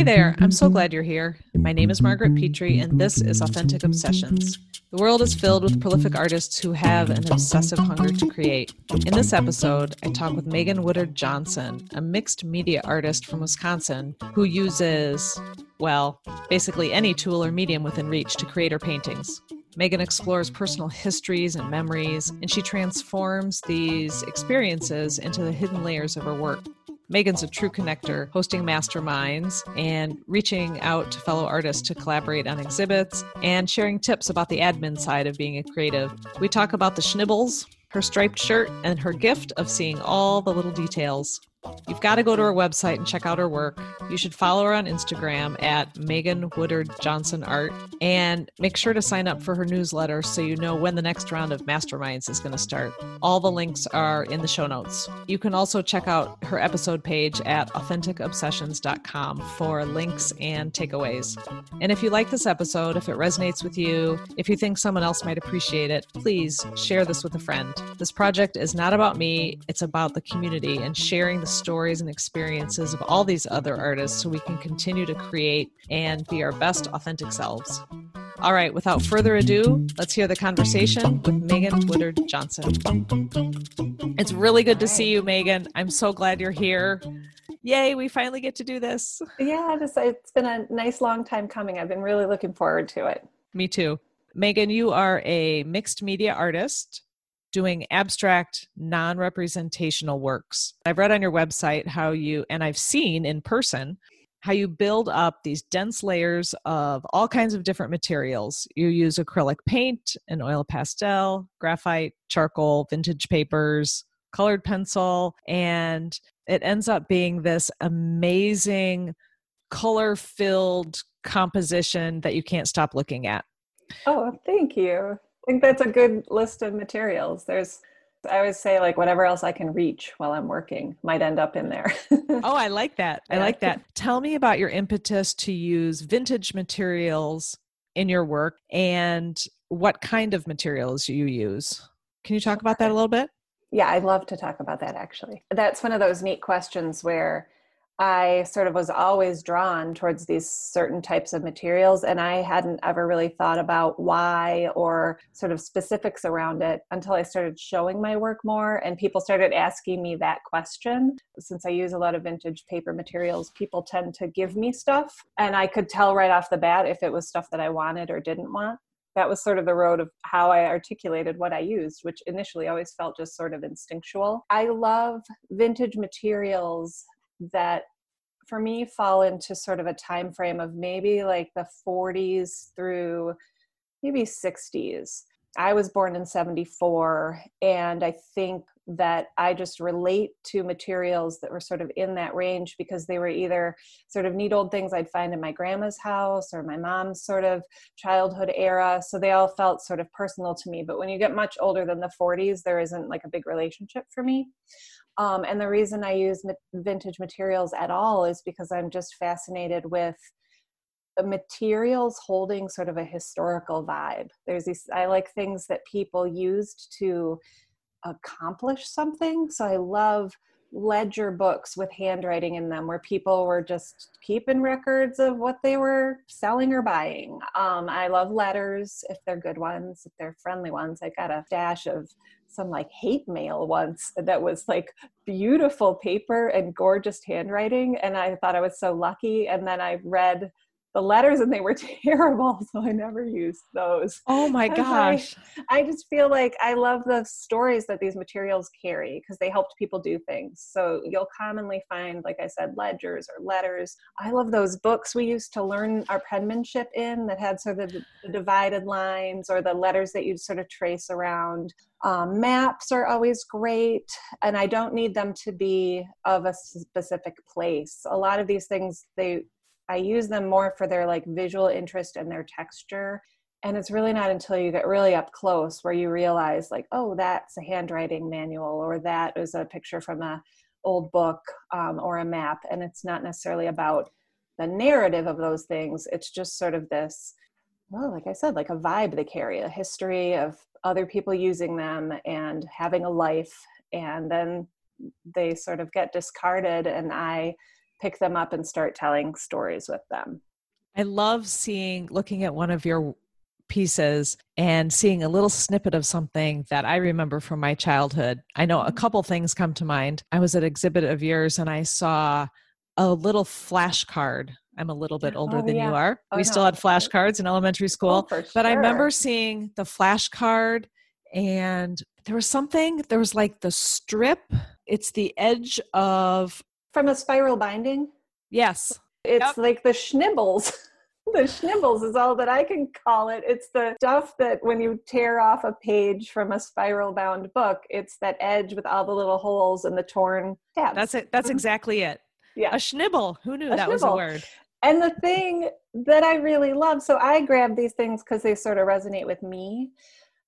Hey there, I'm so glad you're here. My name is Margaret Petrie, and this is Authentic Obsessions. The world is filled with prolific artists who have an obsessive hunger to create. In this episode, I talk with Megan Woodard Johnson, a mixed media artist from Wisconsin who uses, well, basically any tool or medium within reach to create her paintings. Megan explores personal histories and memories, and she transforms these experiences into the hidden layers of her work. Megan's a true connector, hosting masterminds and reaching out to fellow artists to collaborate on exhibits and sharing tips about the admin side of being a creative. We talk about the schnibbles, her striped shirt, and her gift of seeing all the little details. You've got to go to her website and check out her work. You should follow her on Instagram at Megan Woodard Johnson Art and make sure to sign up for her newsletter so you know when the next round of masterminds is going to start. All the links are in the show notes. You can also check out her episode page at authenticobsessions.com for links and takeaways. And if you like this episode, if it resonates with you, if you think someone else might appreciate it, please share this with a friend. This project is not about me, it's about the community and sharing the stories and experiences of all these other artists so we can continue to create and be our best authentic selves. All right, without further ado, let's hear the conversation with Megan Woodard Johnson. It's really good to see you, Megan. I'm so glad you're here. Yay, we finally get to do this. Yeah, it's been a nice long time coming. I've been really looking forward to it. Me too. Megan, you are a mixed media artist doing abstract, non representational works. I've read on your website how you, and I've seen in person, how you build up these dense layers of all kinds of different materials. You use acrylic paint, an oil pastel, graphite, charcoal, vintage papers, colored pencil, and it ends up being this amazing color filled composition that you can't stop looking at. Oh, thank you. I think that's a good list of materials. There's I always say like whatever else I can reach while I'm working might end up in there. oh, I like that. I like that. Tell me about your impetus to use vintage materials in your work and what kind of materials you use. Can you talk about that a little bit? Yeah, I'd love to talk about that actually. That's one of those neat questions where I sort of was always drawn towards these certain types of materials, and I hadn't ever really thought about why or sort of specifics around it until I started showing my work more, and people started asking me that question. Since I use a lot of vintage paper materials, people tend to give me stuff, and I could tell right off the bat if it was stuff that I wanted or didn't want. That was sort of the road of how I articulated what I used, which initially always felt just sort of instinctual. I love vintage materials that for me fall into sort of a time frame of maybe like the 40s through maybe 60s. I was born in 74 and I think that I just relate to materials that were sort of in that range because they were either sort of neat old things I'd find in my grandma's house or my mom's sort of childhood era. So they all felt sort of personal to me. But when you get much older than the 40s, there isn't like a big relationship for me. Um, and the reason I use vintage materials at all is because I'm just fascinated with the materials holding sort of a historical vibe. There's these, I like things that people used to accomplish something. So I love ledger books with handwriting in them where people were just keeping records of what they were selling or buying. Um, I love letters if they're good ones, if they're friendly ones. I got a stash of some like hate mail once that was like beautiful paper and gorgeous handwriting and i thought i was so lucky and then i read the letters and they were terrible so i never used those. Oh my gosh. I, I, just feel like i love the stories that these materials carry because they helped people do things. So you'll commonly find like i said ledgers or letters. I love those books we used to learn our penmanship in that had sort of the, the divided lines or the letters that you'd sort of trace around. Um, maps are always great and i don't need them to be of a specific place. A lot of these things they I use them more for their like visual interest and their texture. And it's really not until you get really up close where you realize like, oh, that's a handwriting manual or that is a picture from a old book um, or a map. And it's not necessarily about the narrative of those things. It's just sort of this, well, like I said, like a vibe they carry, a history of other people using them and having a life. And then they sort of get discarded. And I pick them up and start telling stories with them. I love seeing, looking at one of your pieces and seeing a little snippet of something that I remember from my childhood. I know a mm-hmm. couple things come to mind. I was at exhibit of yours and I saw a little flashcard. I'm a little bit older oh, than yeah. you are. Oh, we no. still had flashcards in elementary school, oh, but I remember seeing the flashcard and there was something, there was like the strip, it's the edge of from a spiral binding. Yes. It's yep. like the schnibbles. the schnibbles is all that I can call it. It's the stuff that when you tear off a page from a spiral bound book, it's that edge with all the little holes and the torn tabs. That's it. That's mm-hmm. exactly it. Yeah. A schnibble. Who knew a that schnibble. was a word? And the thing that I really love, so I grab these things because they sort of resonate with me.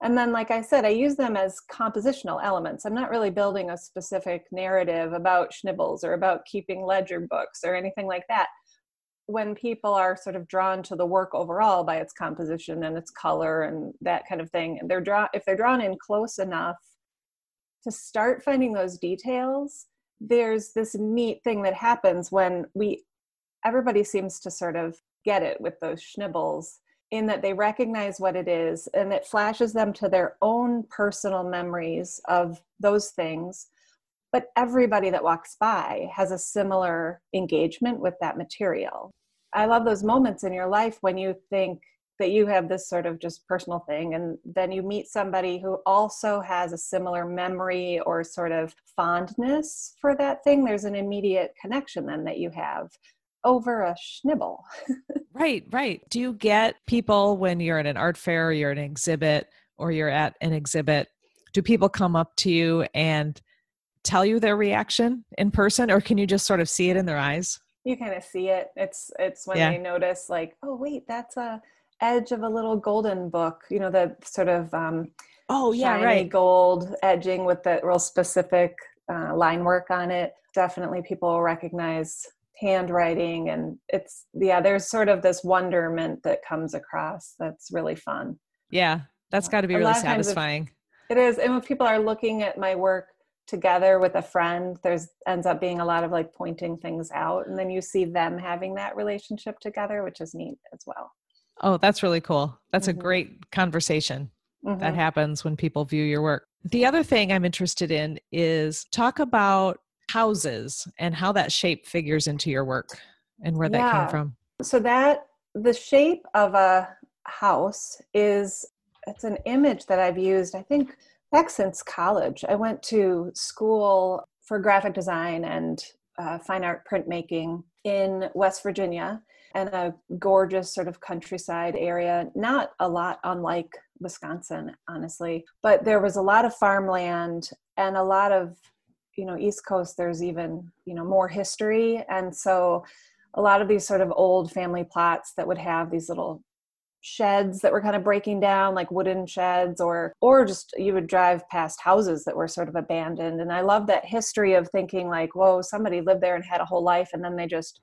And then, like I said, I use them as compositional elements. I'm not really building a specific narrative about schnibbles or about keeping ledger books or anything like that when people are sort of drawn to the work overall by its composition and its color and that kind of thing and they're drawn if they're drawn in close enough to start finding those details there's this neat thing that happens when we everybody seems to sort of get it with those schnibbles in that they recognize what it is and it flashes them to their own personal memories of those things. But everybody that walks by has a similar engagement with that material. I love those moments in your life when you think that you have this sort of just personal thing and then you meet somebody who also has a similar memory or sort of fondness for that thing. There's an immediate connection then that you have over a schnibble right right. Do you get people when you're at an art fair or you're at an exhibit or you're at an exhibit do people come up to you and tell you their reaction in person or can you just sort of see it in their eyes? You kind of see it. It's it's when yeah. they notice like oh wait that's a edge of a little golden book you know the sort of um oh yeah right. gold edging with the real specific uh, line work on it. Definitely people will recognize handwriting and it's yeah there's sort of this wonderment that comes across that's really fun. Yeah that's got to be really satisfying. It is and when people are looking at my work together with a friend there's ends up being a lot of like pointing things out and then you see them having that relationship together which is neat as well. Oh that's really cool. That's mm-hmm. a great conversation mm-hmm. that happens when people view your work. The other thing i'm interested in is talk about houses and how that shape figures into your work and where yeah. that came from so that the shape of a house is it's an image that i've used i think back since college. I went to school for graphic design and uh, fine art printmaking in West Virginia and a gorgeous sort of countryside area, not a lot unlike Wisconsin, honestly, but there was a lot of farmland and a lot of, you know, East Coast, there's even, you know, more history. And so a lot of these sort of old family plots that would have these little sheds that were kind of breaking down like wooden sheds or or just you would drive past houses that were sort of abandoned and i love that history of thinking like whoa somebody lived there and had a whole life and then they just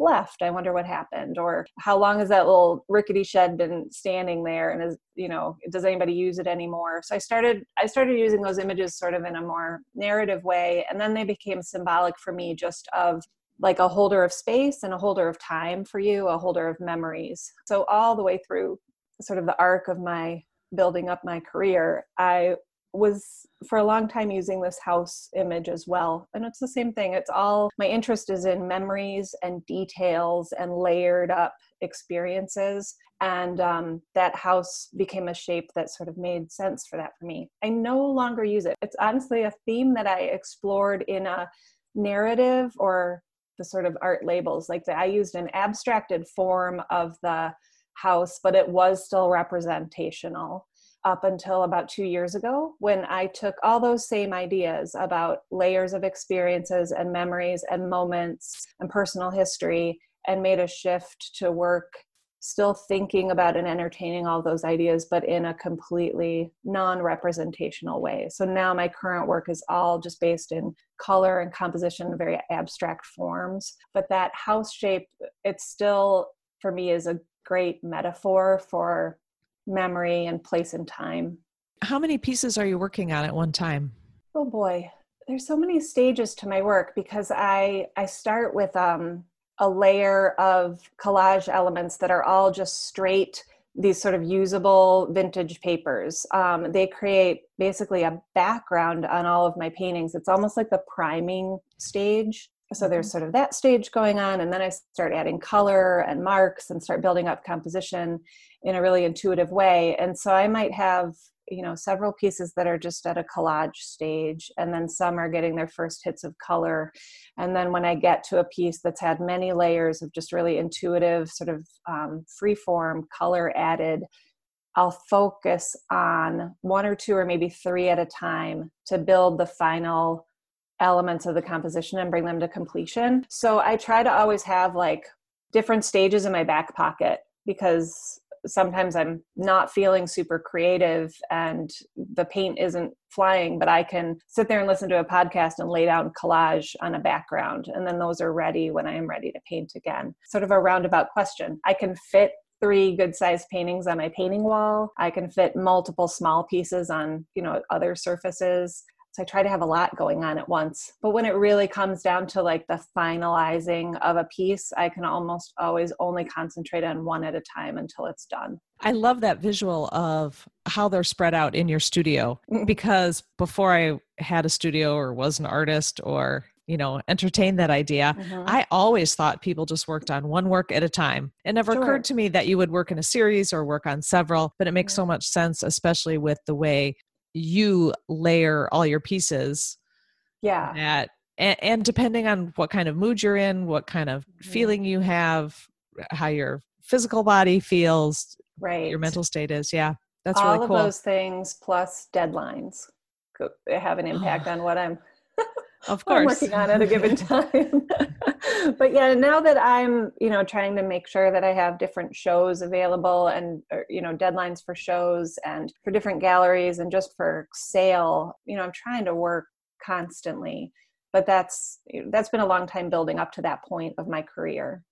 left i wonder what happened or how long has that little rickety shed been standing there and is you know does anybody use it anymore so i started i started using those images sort of in a more narrative way and then they became symbolic for me just of like a holder of space and a holder of time for you, a holder of memories. So, all the way through sort of the arc of my building up my career, I was for a long time using this house image as well. And it's the same thing. It's all my interest is in memories and details and layered up experiences. And um, that house became a shape that sort of made sense for that for me. I no longer use it. It's honestly a theme that I explored in a narrative or the sort of art labels. Like the, I used an abstracted form of the house, but it was still representational up until about two years ago when I took all those same ideas about layers of experiences and memories and moments and personal history and made a shift to work still thinking about and entertaining all those ideas, but in a completely non representational way. So now my current work is all just based in color and composition, very abstract forms. But that house shape, it's still, for me, is a great metaphor for memory and place and time. How many pieces are you working on at one time? Oh boy. there's so many stages to my work because I I start with um, a layer of collage elements that are all just straight these sort of usable vintage papers. Um, they create basically a background on all of my paintings. It's almost like the priming stage. So there's mm-hmm. sort of that stage going on, and then I start adding color and marks and start building up composition in a really intuitive way. And so I might have you know several pieces that are just at a collage stage and then some are getting their first hits of color and then when i get to a piece that's had many layers of just really intuitive sort of um, free form color added i'll focus on one or two or maybe three at a time to build the final elements of the composition and bring them to completion so i try to always have like different stages in my back pocket because sometimes I'm not feeling super creative and the paint isn't flying, but I can sit there and listen to a podcast and lay down collage on a background. And then those are ready when I am ready to paint again. Sort of a roundabout question. I can fit three good sized paintings on my painting wall. I can fit multiple small pieces on, you know, other surfaces. So I try to have a lot going on at once. But when it really comes down to like the finalizing of a piece, I can almost always only concentrate on one at a time until it's done. I love that visual of how they're spread out in your studio mm-hmm. because before I had a studio or was an artist or you know entertained that idea mm-hmm. i always thought people just worked on one work at a time it never sure. occurred to me that you would work in a series or work on several but it makes so much sense especially with the way you layer all your pieces yeah that and, and depending on what kind of mood you're in what kind of mm-hmm. feeling you have how your physical body feels right your mental state is yeah that's all really cool. of those things plus deadlines have an impact on what i'm of course. I'm working on at a given time. But yeah now that i'm you know trying to make sure that i have different shows available and er, you know deadlines for shows and for different galleries and just for sale you know i'm trying to work constantly. But that's that's been a long time building up to that point of my career.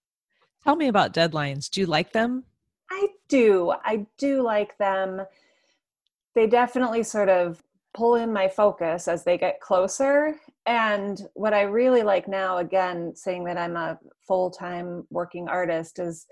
Tell me about deadlines. Do you like them? I do. I do like them. They definitely sort of pull in my focus as they get closer and what I really like now, again, saying that I'm a full time working artist, is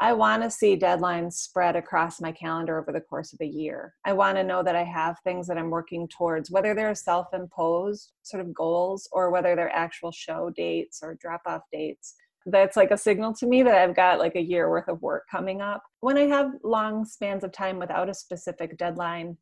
I want to see deadlines spread across my calendar over the course of a year. I want to know that I have things that I'm working towards, whether they're self imposed sort of goals or whether they're actual show dates or drop off dates. That's like a signal to me that I've got like a year worth of work coming up. When I have long spans of time without a specific deadline,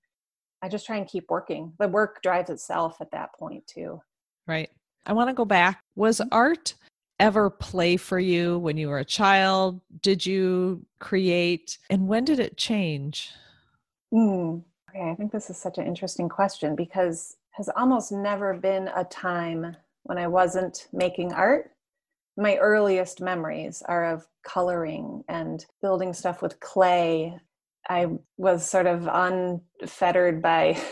I just try and keep working. The work drives itself at that point, too. Right. I want to go back. Was mm-hmm. art ever play for you when you were a child? Did you create? And when did it change? Mm, okay, I think this is such an interesting question because has almost never been a time when I wasn't making art. My earliest memories are of coloring and building stuff with clay. I was sort of unfettered by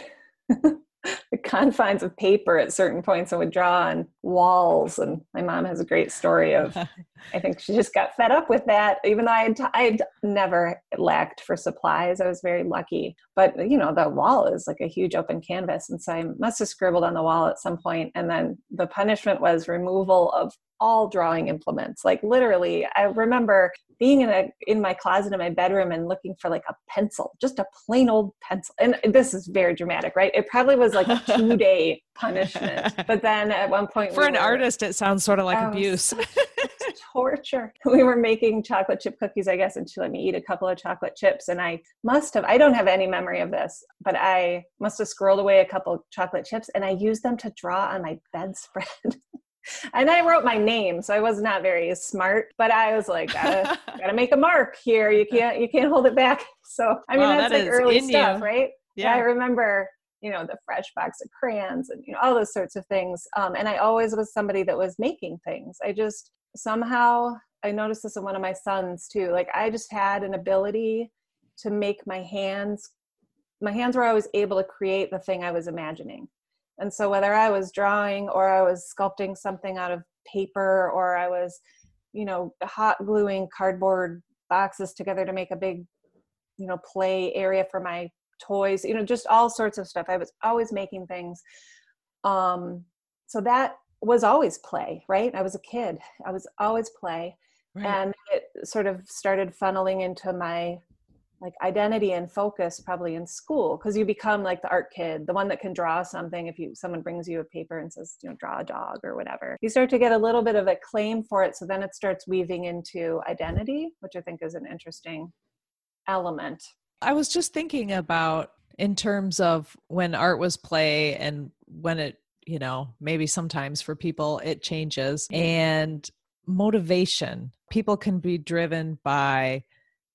the confines of paper at certain points and would draw on walls. And my mom has a great story of, I think she just got fed up with that. Even though I'd, I'd never lacked for supplies, I was very lucky. But, you know, the wall is like a huge open canvas. And so I must have scribbled on the wall at some point. point, And then the punishment was removal of all drawing implements. Like literally, I remember being in a in my closet in my bedroom and looking for like a pencil, just a plain old pencil. And this is very dramatic, right? It probably was like a two day punishment. But then at one point, for we an were, artist, it sounds sort of like oh, abuse. torture. We were making chocolate chip cookies, I guess, and she let me eat a couple of chocolate chips. And I must have, I don't have any memory of this, but I must have scrolled away a couple chocolate chips and I used them to draw on my bedspread and I wrote my name, so I was not very smart, but I was like, gotta, gotta make a mark here. You can't, you can't hold it back. So I mean, wow, that's that like early stuff, you. right? Yeah. I remember, you know, the fresh box of crayons and you know all those sorts of things. Um, and I always was somebody that was making things. I just somehow I noticed this in one of my sons too. Like I just had an ability to make my hands. My hands were always able to create the thing I was imagining and so whether I was drawing or I was sculpting something out of paper or I was, you know, hot gluing cardboard boxes together to make a big, you know, play area for my toys, you know, just all sorts of stuff. I was always making things. Um, so that was always play, right? I was a kid. I was always play. Right. And it sort of started funneling into my like identity and focus probably in school because you become like the art kid the one that can draw something if you someone brings you a paper and says you know draw a dog or whatever you start to get a little bit of a claim for it so then it starts weaving into identity which i think is an interesting element i was just thinking about in terms of when art was play and when it you know maybe sometimes for people it changes and motivation. People can be driven by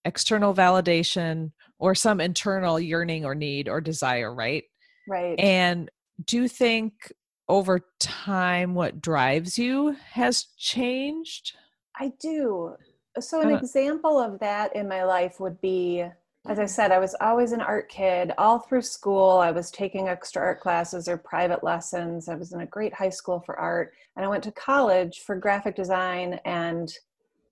external validation or some internal yearning or need or desire right? Right. And do you think over time what drives you has changed? I do. So an uh, example of that in my life would be as I said, I was always an art kid all through school. I was taking extra art classes or private lessons. I was in a great high school for art. And I went to college for graphic design and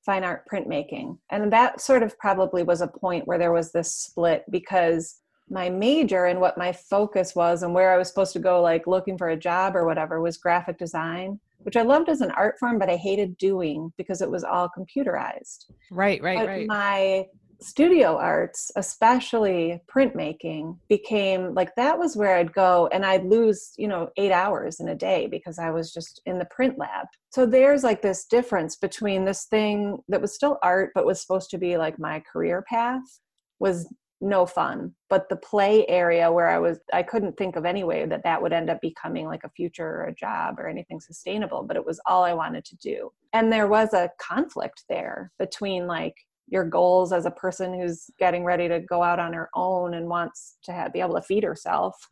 fine art printmaking. And that sort of probably was a point where there was this split because my major and what my focus was and where I was supposed to go, like looking for a job or whatever, was graphic design which I loved as an art form, but I hated doing because it was all computerized. Right, right, but right. My studio arts, especially printmaking, became like that was where I'd go and I'd lose, you know, eight hours in a day because I was just in the print lab. So there's like this difference between this thing that was still art, but was supposed to be like my career path was no fun but the play area where i was i couldn't think of any way that that would end up becoming like a future or a job or anything sustainable but it was all i wanted to do and there was a conflict there between like your goals as a person who's getting ready to go out on her own and wants to have, be able to feed herself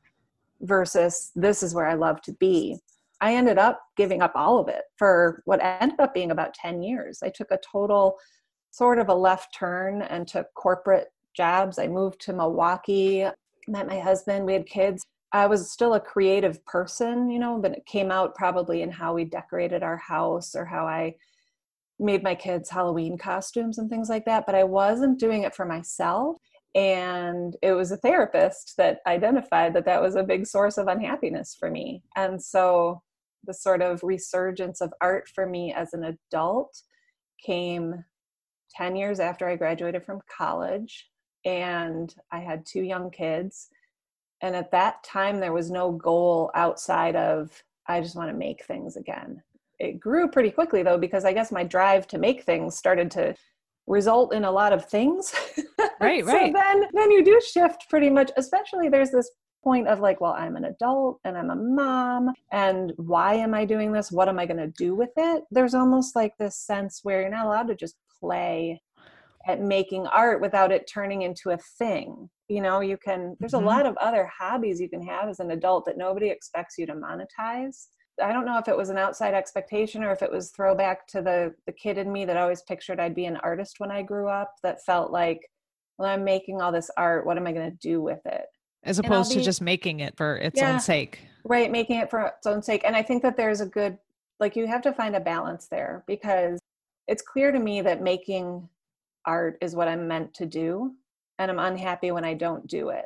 versus this is where I love to be. I ended up giving up all of it for what ended up being about 10 years. I took a total sort of a left turn and took corporate jobs. I moved to Milwaukee, met my husband, we had kids. I was still a creative person, you know, but it came out probably in how we decorated our house or how I made my kids Halloween costumes and things like that, but I wasn't doing it for myself. And it was a therapist that identified that that was a big source of unhappiness for me. And so the sort of resurgence of art for me as an adult came 10 years after I graduated from college. And I had two young kids. And at that time, there was no goal outside of, I just want to make things again it grew pretty quickly though because i guess my drive to make things started to result in a lot of things. Right right. so then then you do shift pretty much especially there's this point of like well i'm an adult and i'm a mom and why am i doing this? What am i going to do with it? There's almost like this sense where you're not allowed to just play at making art without it turning into a thing you know? You can there's mm-hmm. a lot of other hobbies you can have as an adult that nobody expects you to monetize I don't know if it was an outside expectation or if it was throwback to the the kid in me that always pictured I'd be an artist when I grew up that felt like well I'm making all this art what am I going to do with it? As opposed be, to just making it for its yeah, own sake. Right making it for its own sake. And I think that there's a good like you have to find a balance there because it's clear to me that making art is what I'm meant to do and I'm unhappy when I don't do it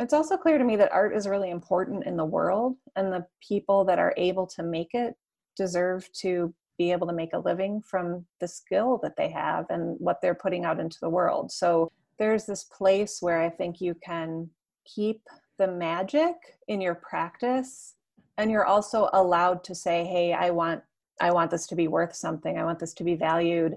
it's also clear to me that art is really important in the world, and the people that are able to make it deserve to be able to make a living from the skill that they have and what they're putting out into the world. So there's this place where I think you can keep the magic in your practice and you're also allowed to say hey i want i want this to be worth something i want this to be valued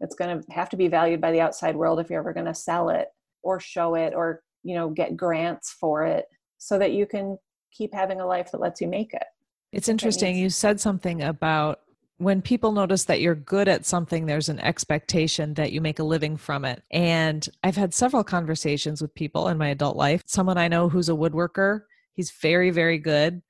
it's going to have to be valued by the outside world if you're ever going to sell it or show it or you know get grants for it so that you can keep having a life that lets you make it. It's interesting you said something about when people notice that you're good at something there's an expectation that you make a living from it. And i've had several conversations with people in my adult life. Someone i know who's a woodworker he's very very good.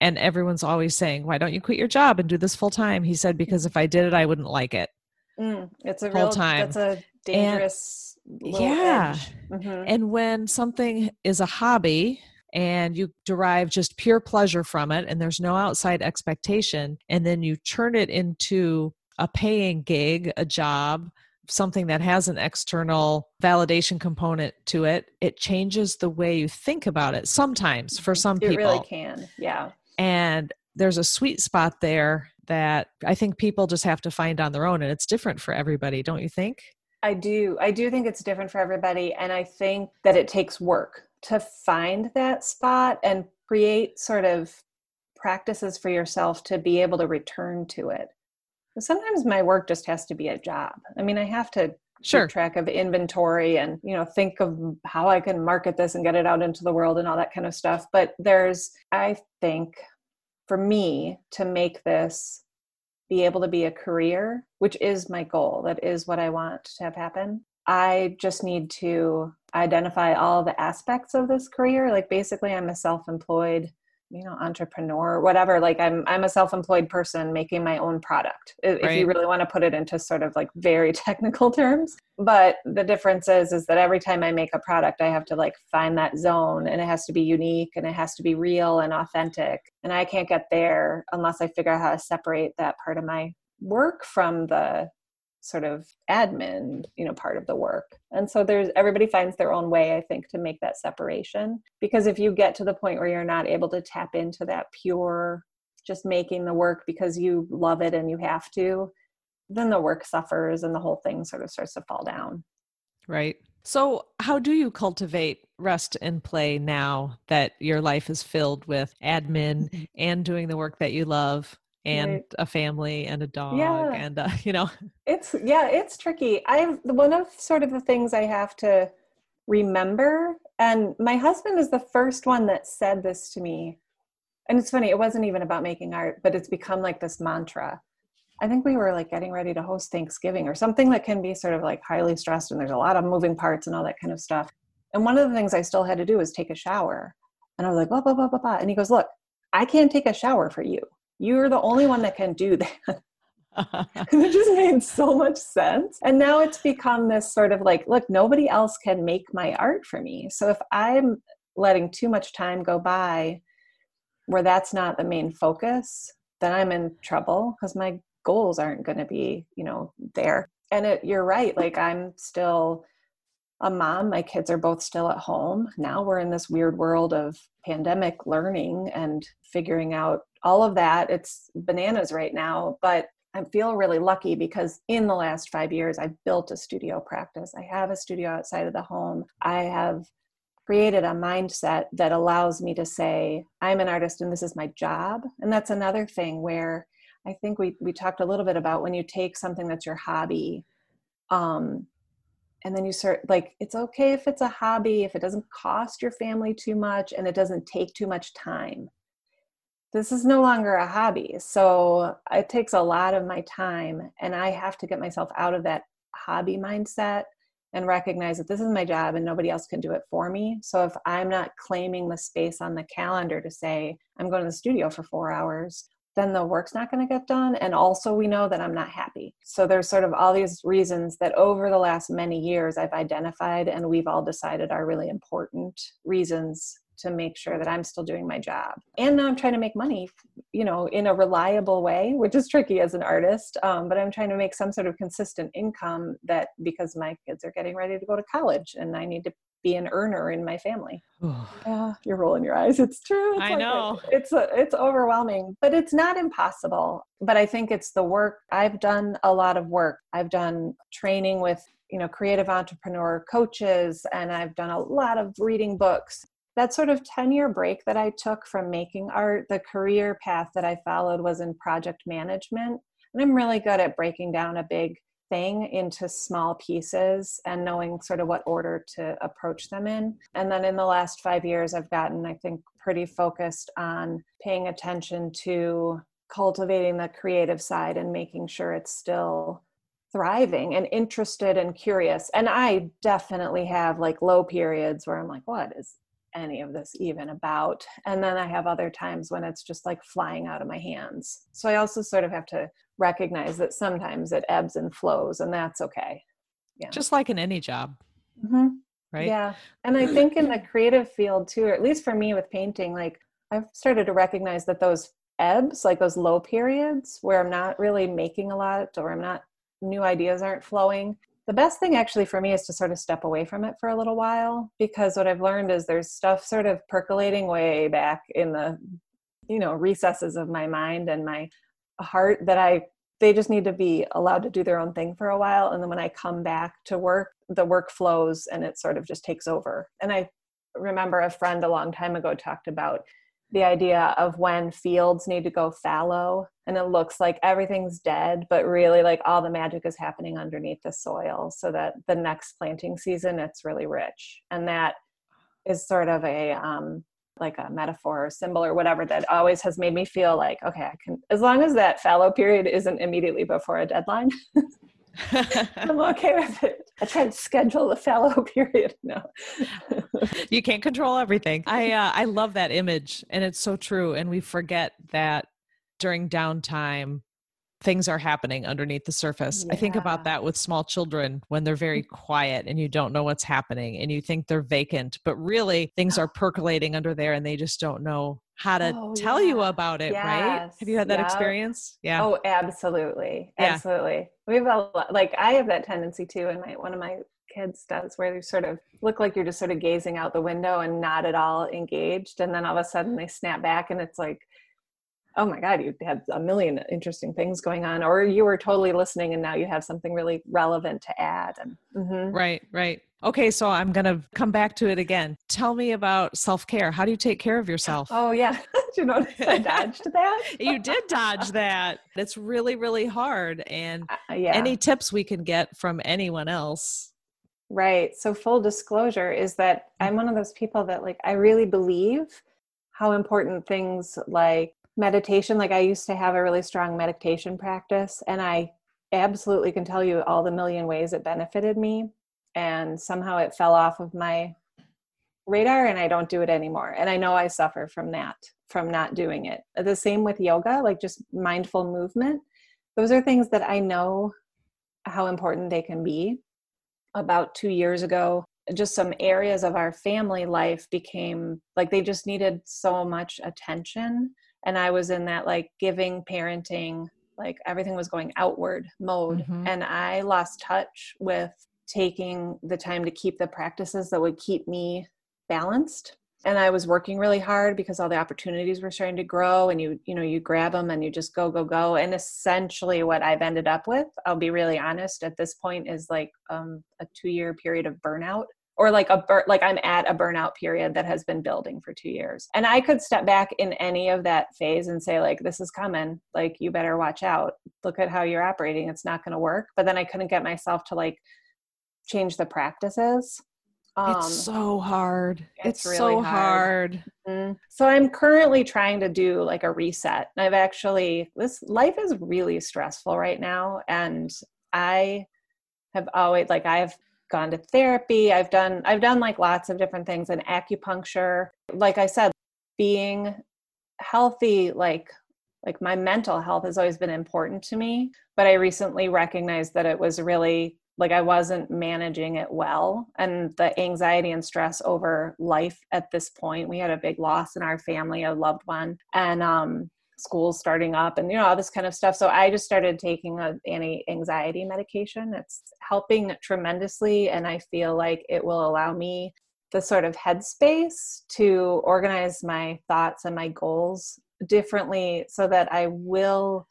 And everyone's always saying why don't you quit your job and do this full time? He said because if i did it i wouldn't like it. Mm, it's a full real time. that's a dangerous yeah mm-hmm. and when something is a hobby and you derive just pure pleasure from it and there's no outside expectation and then you turn it into a paying gig a job something that has an external validation component to it it changes the way you think about it sometimes for some it people it really can yeah and there's a sweet spot there that I think people just have to find on their own and it's different for everybody, don't you think? I do. I do think it's different for everybody and I think that it takes work to find that spot and create sort of practices for yourself to be able to return to it. Sometimes my work just has to be a job. I mean, I have to sure. keep track of inventory and you know think of how I can market this and get it out into the world and all that kind of stuff. But there's, I think, for me to make this be able to be a career, which is my goal. That is what I want to have happen. I just need to identify all the aspects of this career. Like basically, I'm a self-employed you know entrepreneur whatever like i'm i'm a self-employed person making my own product if right. you really want to put it into sort of like very technical terms but the difference is is that every time i make a product i have to like find that zone and it has to be unique and it has to be real and authentic and i can't get there unless i figure out how to separate that part of my work from the sort of admin you know part of the work. And so there's everybody finds their own way i think to make that separation. Because if you get to the point where you're not able to tap into that pure just making the work because you love it and you have to then the work suffers and the whole thing sort of starts to fall down. Right. So how do you cultivate rest and play now that your life is filled with admin mm-hmm. and doing the work that you love and right. a family and a dog yeah. and uh, you know. It's yeah it's tricky. I've one of sort of the things i have to remember and my husband is the first one that said this to me and it's funny it wasn't even about making art but it's become like this mantra. I think we were like getting ready to host thanksgiving or something that can be sort of like highly stressed and there's a lot of moving parts and all that kind of stuff. And one of the things i still had to do was take a shower and i was like blah blah blah blah blah. And he goes look i can't take a shower for you you're the only one that can do that. it just made so much sense. And now it's become this sort of like, look, nobody else can make my art for me. So if I'm letting too much time go by where that's not the main focus, then I'm in trouble because my goals aren't going to be, you know, there. And it, you're right. Like I'm still a mom. My kids are both still at home. Now we're in this weird world of pandemic learning and figuring out all of that. It's bananas right now, but I feel really lucky because in the last five years, I've built a studio practice. I have a studio outside of the home. I have created a mindset that allows me to say, I'm an artist and this is my job. And that's another thing where I think we, we talked a little bit about when you take something that's your hobby, um, and then you start like it's okay if it's a hobby if it doesn't cost your family too much and it doesn't take too much time this is no longer a hobby. So it takes a lot of my time, and I have to get myself out of that hobby mindset and recognize that this is my job and nobody else can do it for me. So if I'm not claiming the space on the calendar to say, I'm going to the studio for four hours, then the work's not going to get done. And also, we know that I'm not happy. So there's sort of all these reasons that over the last many years I've identified and we've all decided are really important reasons to make sure that I'm still doing my job. And now I'm trying to make money, you know, in a reliable way, which is tricky as an artist. Um, but I'm trying to make some sort of consistent income that because my kids are getting ready to go to college and I need to be an earner in my family. yeah, you're rolling your eyes. It's true. It's I like know. It. It's a, it's overwhelming, but it's not impossible. But I think it's the work. I've done a lot of work. I've done training with you know creative entrepreneur coaches and I've done a lot of reading books that sort of 10 year break that I took from making art, the career path that I followed was in project management. And I'm really good at breaking down a big thing into small pieces and knowing sort of what order to approach them in. And then in the last five years, I've gotten, I think, pretty focused on paying attention to cultivating the creative side and making sure it's still thriving and interested and curious. And I definitely have like low periods where I'm like, what is any of this even about. And then I have other times when it's just like flying out of my hands. So I also sort of have to recognize that sometimes it ebbs and flows, and that's okay. Yeah. Just like in any job. Mm-hmm. Right. Yeah. And I think in the creative field too, or at least for me with painting, like I've started to recognize that those ebbs, like those low periods where I'm not really making a lot or I'm not, new ideas aren't flowing, the best thing actually for me is to sort of step away from it for a little while because what I've learned is there's stuff sort of percolating way back in the you know recesses of my mind and my heart that i they just need to be allowed to do their own thing for a while. And then when i come back to work the work flows and it sort of just takes over. And i remember a friend a long time ago talked about the idea of when fields need to go fallow and it looks like everything's dead but really like all the magic is happening underneath the soil so that the next planting season it's really rich. And that is sort of a um, like a metaphor or symbol or whatever that always has made me feel like okay i can as long as that fallow period isn't immediately before a deadline i'm okay with it i try to schedule the fallow period no you can't control everything i uh, i love that image and it's so true and we forget that during downtime things are happening underneath the surface. Yeah. I think about that with small children when they're very mm. quiet and you don't know what's happening and you think they're vacant, but really things are percolating under there and they just don't know how to oh, tell yeah. you about it, yes. right? Have you had that yep. experience? Yeah. Oh, absolutely. Absolutely. We have a lot, like I have that tendency too and my one of my kids does where they sort of look like you're just sort of gazing out the window and not at all engaged and then all of a sudden they snap back and it's like oh my god you had a million interesting things going on or you were totally listening and now you have something really relevant to add and mm-hmm. right right. Okay so i'm going to come back to it again. Tell me about self-care. How do you take care of yourself? Oh yeah. You notice i dodged that? You did dodge that. It's really really hard and uh, yeah. any tips we can get from anyone else? Right so full disclosure is that i'm one of those people that like i really believe how important things like meditation like i used to have a really strong meditation practice and i absolutely can tell you all the million ways it benefited me and somehow it fell off of my radar and i don't do it anymore and i know i suffer from that from not doing it. The same with yoga like just mindful movement. Those are things that i know how important they can be. About two years ago just some areas of our family life became like they just needed so much attention and i was in that like giving parenting like everything was going outward mode mm-hmm. and i lost touch with taking the time to keep the practices that would keep me balanced. And i was working really hard because all the opportunities were starting to grow and you you know you grab them and you just go go go. And essentially what i've ended up with i'll be really honest at this point is like um, a two year period of burnout or like a bur- like I'm at a burnout period that has been building for 2 years. And I could step back in any of that phase and say like this is coming, like you better watch out. Look at how you're operating. It's not going to work. But then I couldn't get myself to like change the practices. Um, it's so hard. It's, it's really so hard. hard. Mm-hmm. So I'm currently trying to do like a reset. I've actually this life is really stressful right now and I have always like I've gone to therapy. I've done i've done like lots of different things and acupuncture. Like i said being healthy like like my mental health has always been important to me but i recently recognized that it was really like i wasn't managing it well and the anxiety and stress over life at this point. We had a big loss in our family a loved one and um schools starting up and you know all this kind of stuff. So i just started taking an anti-anxiety medication. It's helping tremendously and i feel like it will allow me the sort of headspace to organize my thoughts and my goals differently so that i will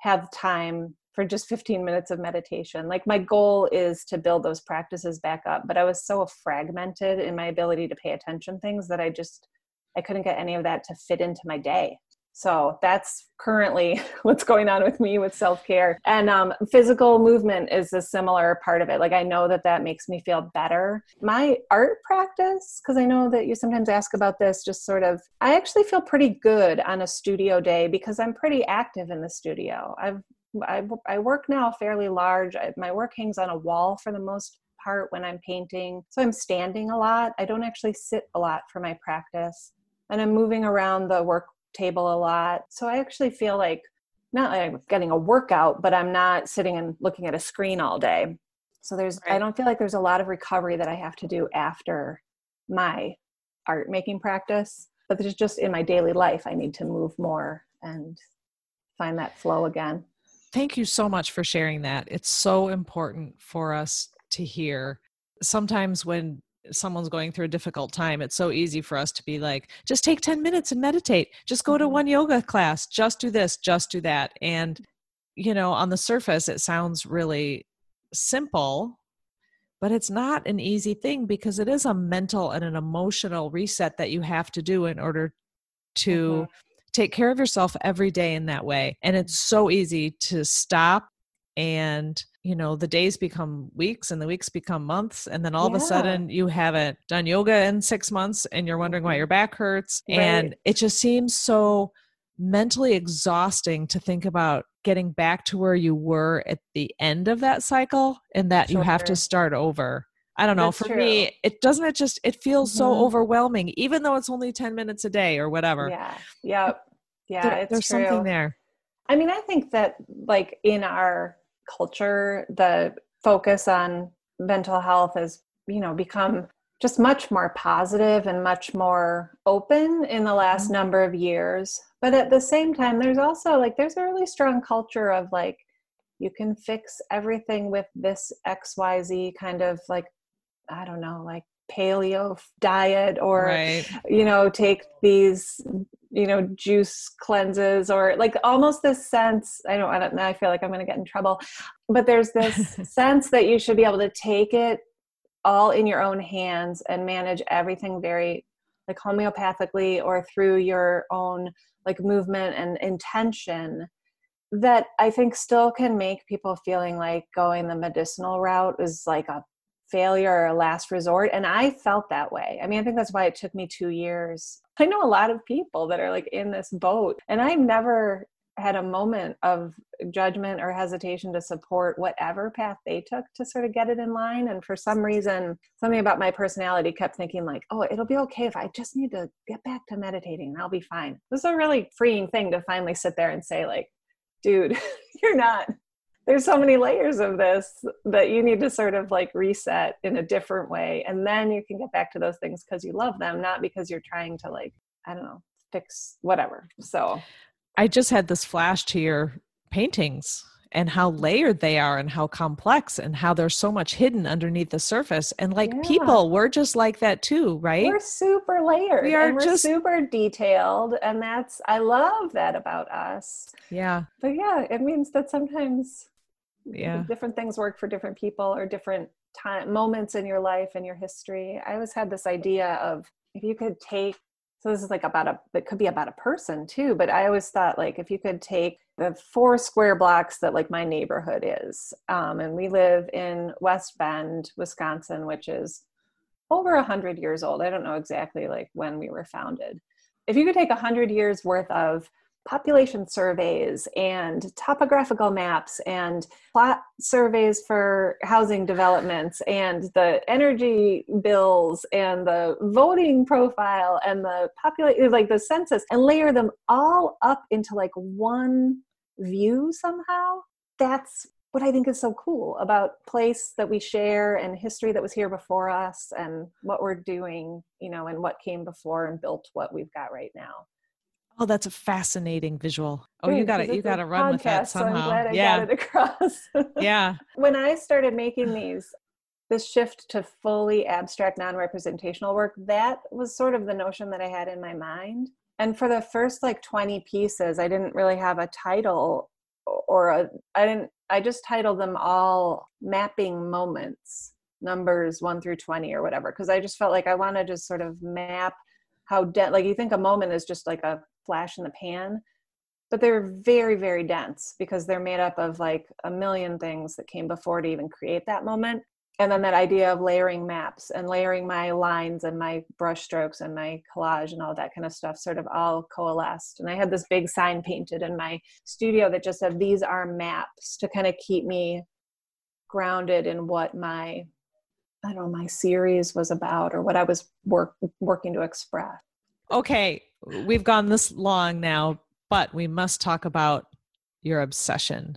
have time for just 15 minutes of meditation. Like my goal is to build those practices back up but i was so fragmented in my ability to pay attention things that i just i couldn't get any of that to fit into my day so that's currently what's going on with me with self care. And um, physical movement is a similar part of it. Like I know that that makes me feel better. My art practice, because I know that you sometimes ask about this, just sort of, I actually feel pretty good on a studio day because I'm pretty active in the studio. I've I, I work now fairly large. I, my work hangs on a wall for the most part when I'm painting. So I'm standing a lot. I don't actually sit a lot for my practice. And I'm moving around the work table a lot. So I actually feel like not like I'm getting a workout, but I'm not sitting and looking at a screen all day. So there's right. I don't feel like there's a lot of recovery that I have to do after my art making practice. But there's just in my daily life I need to move more and find that flow again. Thank you so much for sharing that. It's so important for us to hear. Sometimes when someone's going through a difficult time, it's so easy for us to be like, just take 10 minutes and meditate. Just go to Mhm. one yoga class. Just do this, just do that. And, you know, on the surface, it sounds really simple, but it's not an easy thing because it is a mental and an emotional reset that you have to do in order to Mhm. take care of yourself every day in that way. And it's so easy to stop and you know the days become weeks and the weeks become months and then all of a sudden you haven't done yoga in 6 months and you're wondering why Mhm. your back hurts and it just seems so mentally exhausting to think about getting back to where you were at the end of that cycle and that you have to start over. I don't know. That's for true. me, it doesn't it just it feels so Mhm. overwhelming even though it's only 10 minutes a day or whatever. Yeah. Yep. Yeah. There- it's there's true. something there. I mean, I think that like in our culture, the focus on mental health has, you know, become just much more positive and much more open in the last Mhm. number of years. But at the same time, there's also like there's a really strong culture of like you can fix everything with this XYZ kind of like I don't know, like paleo diet or right. you know take these you know juice cleanses or like almost this sense i don't i don't know i feel like i'm going to get in trouble but there's this sense that you should be able to take it all in your own hands and manage everything very like homeopathically or through your own like movement and intention that i think still can make people feeling like going the medicinal route is like a failure or last resort and i felt that way. I mean i think that's why it took me two years. I know a lot of people that are like in this boat and i've never had a moment of judgment or hesitation to support whatever path they took to sort of get it in line and for some reason something about my personality kept thinking like oh it'll be okay if i just need to get back to meditating and i'll be fine. It was a really freeing thing to finally sit there and say like dude you're not there's so many layers of this that you need to sort of like reset in a different way and then you can get back to those things because you love them not because you're trying to like i don't know fix whatever so I just had this flash to your paintings and how layered they are and how complex and how there's so much hidden underneath the surface. And like Yeah. people, we're just like that too, right? we're super layered We are just- super detailed and that's i love that about us yeah. but yeah it means that sometimes Yeah. different things work for different people or different time moments in your life and your history. I always had this idea of if you could take so this is like about a it could be about a person too but i always thought like if you could take the four square blocks that like my neighborhood is um, and we live in west bend wisconsin which is over a hundred years old. I don't know exactly like when we were founded. If you could take a hundred years worth of population surveys and topographical maps and plot surveys for housing developments and the energy bills and the voting profile and the population like the census and layer them all up into like one view somehow. That's what i think is so cool about place that we share and history that was here before us and what we're doing you know and what came before and built what we've got right now Oh, that's a fascinating visual. Oh, you got to you got to run with that podcast, so I'm somehow. glad I yeah. got it across. yeah. when I started making these, this shift to fully abstract, non-representational work, that was sort of the notion that I had in my mind. And for the first like 20 pieces, I didn't really have a title or a I didn't I just titled them all mapping moments, numbers 1 through 20 or whatever, because I just felt like I wanted to just sort of map how de- like you think a moment is just like a flash in the pan but they're very very dense because they're made up of like a million things that came before to even create that moment. And then that idea of layering maps and layering my lines and my brush strokes and my collage and all that kind of stuff sort of all coalesced. And i had this big sign painted in my studio that just said these are maps to kind of keep me grounded in what my i don't know my series was about or what i was work, working to express. Okay, we've gone this long now, but we must talk about your obsession.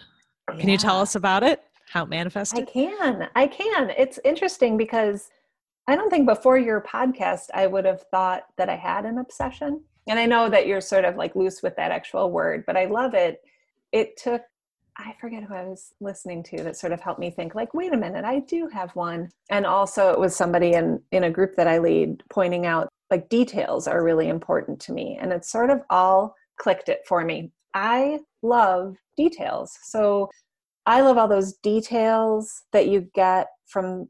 Can you tell us about it? How it manifested? I can. I can. It's interesting because I don't think before your podcast I would have thought that I had an obsession. And I know that you're sort of like loose with that actual word, but I love it. It took I forget who I was listening to that sort of helped me think like, wait a minute, I do have one. And also it was somebody in in a group that I lead pointing out like details are really important to me. And it sort of all clicked it for me. I love details. So I love all those details that you get from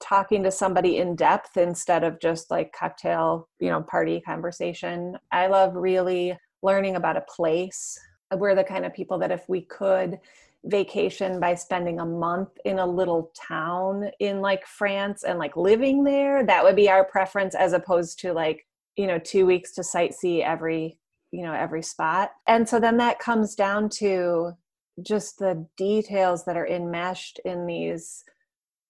talking to somebody in depth instead of just like cocktail, you know, party conversation. I love really learning about a place. Uh, we're the kind of people that if we could vacation by spending a month in a little town in like France and like living there, that would be our preference as opposed to like, you know, 2 weeks to sightsee every, you know, every spot. And so then that comes down to just the details that are enmeshed in these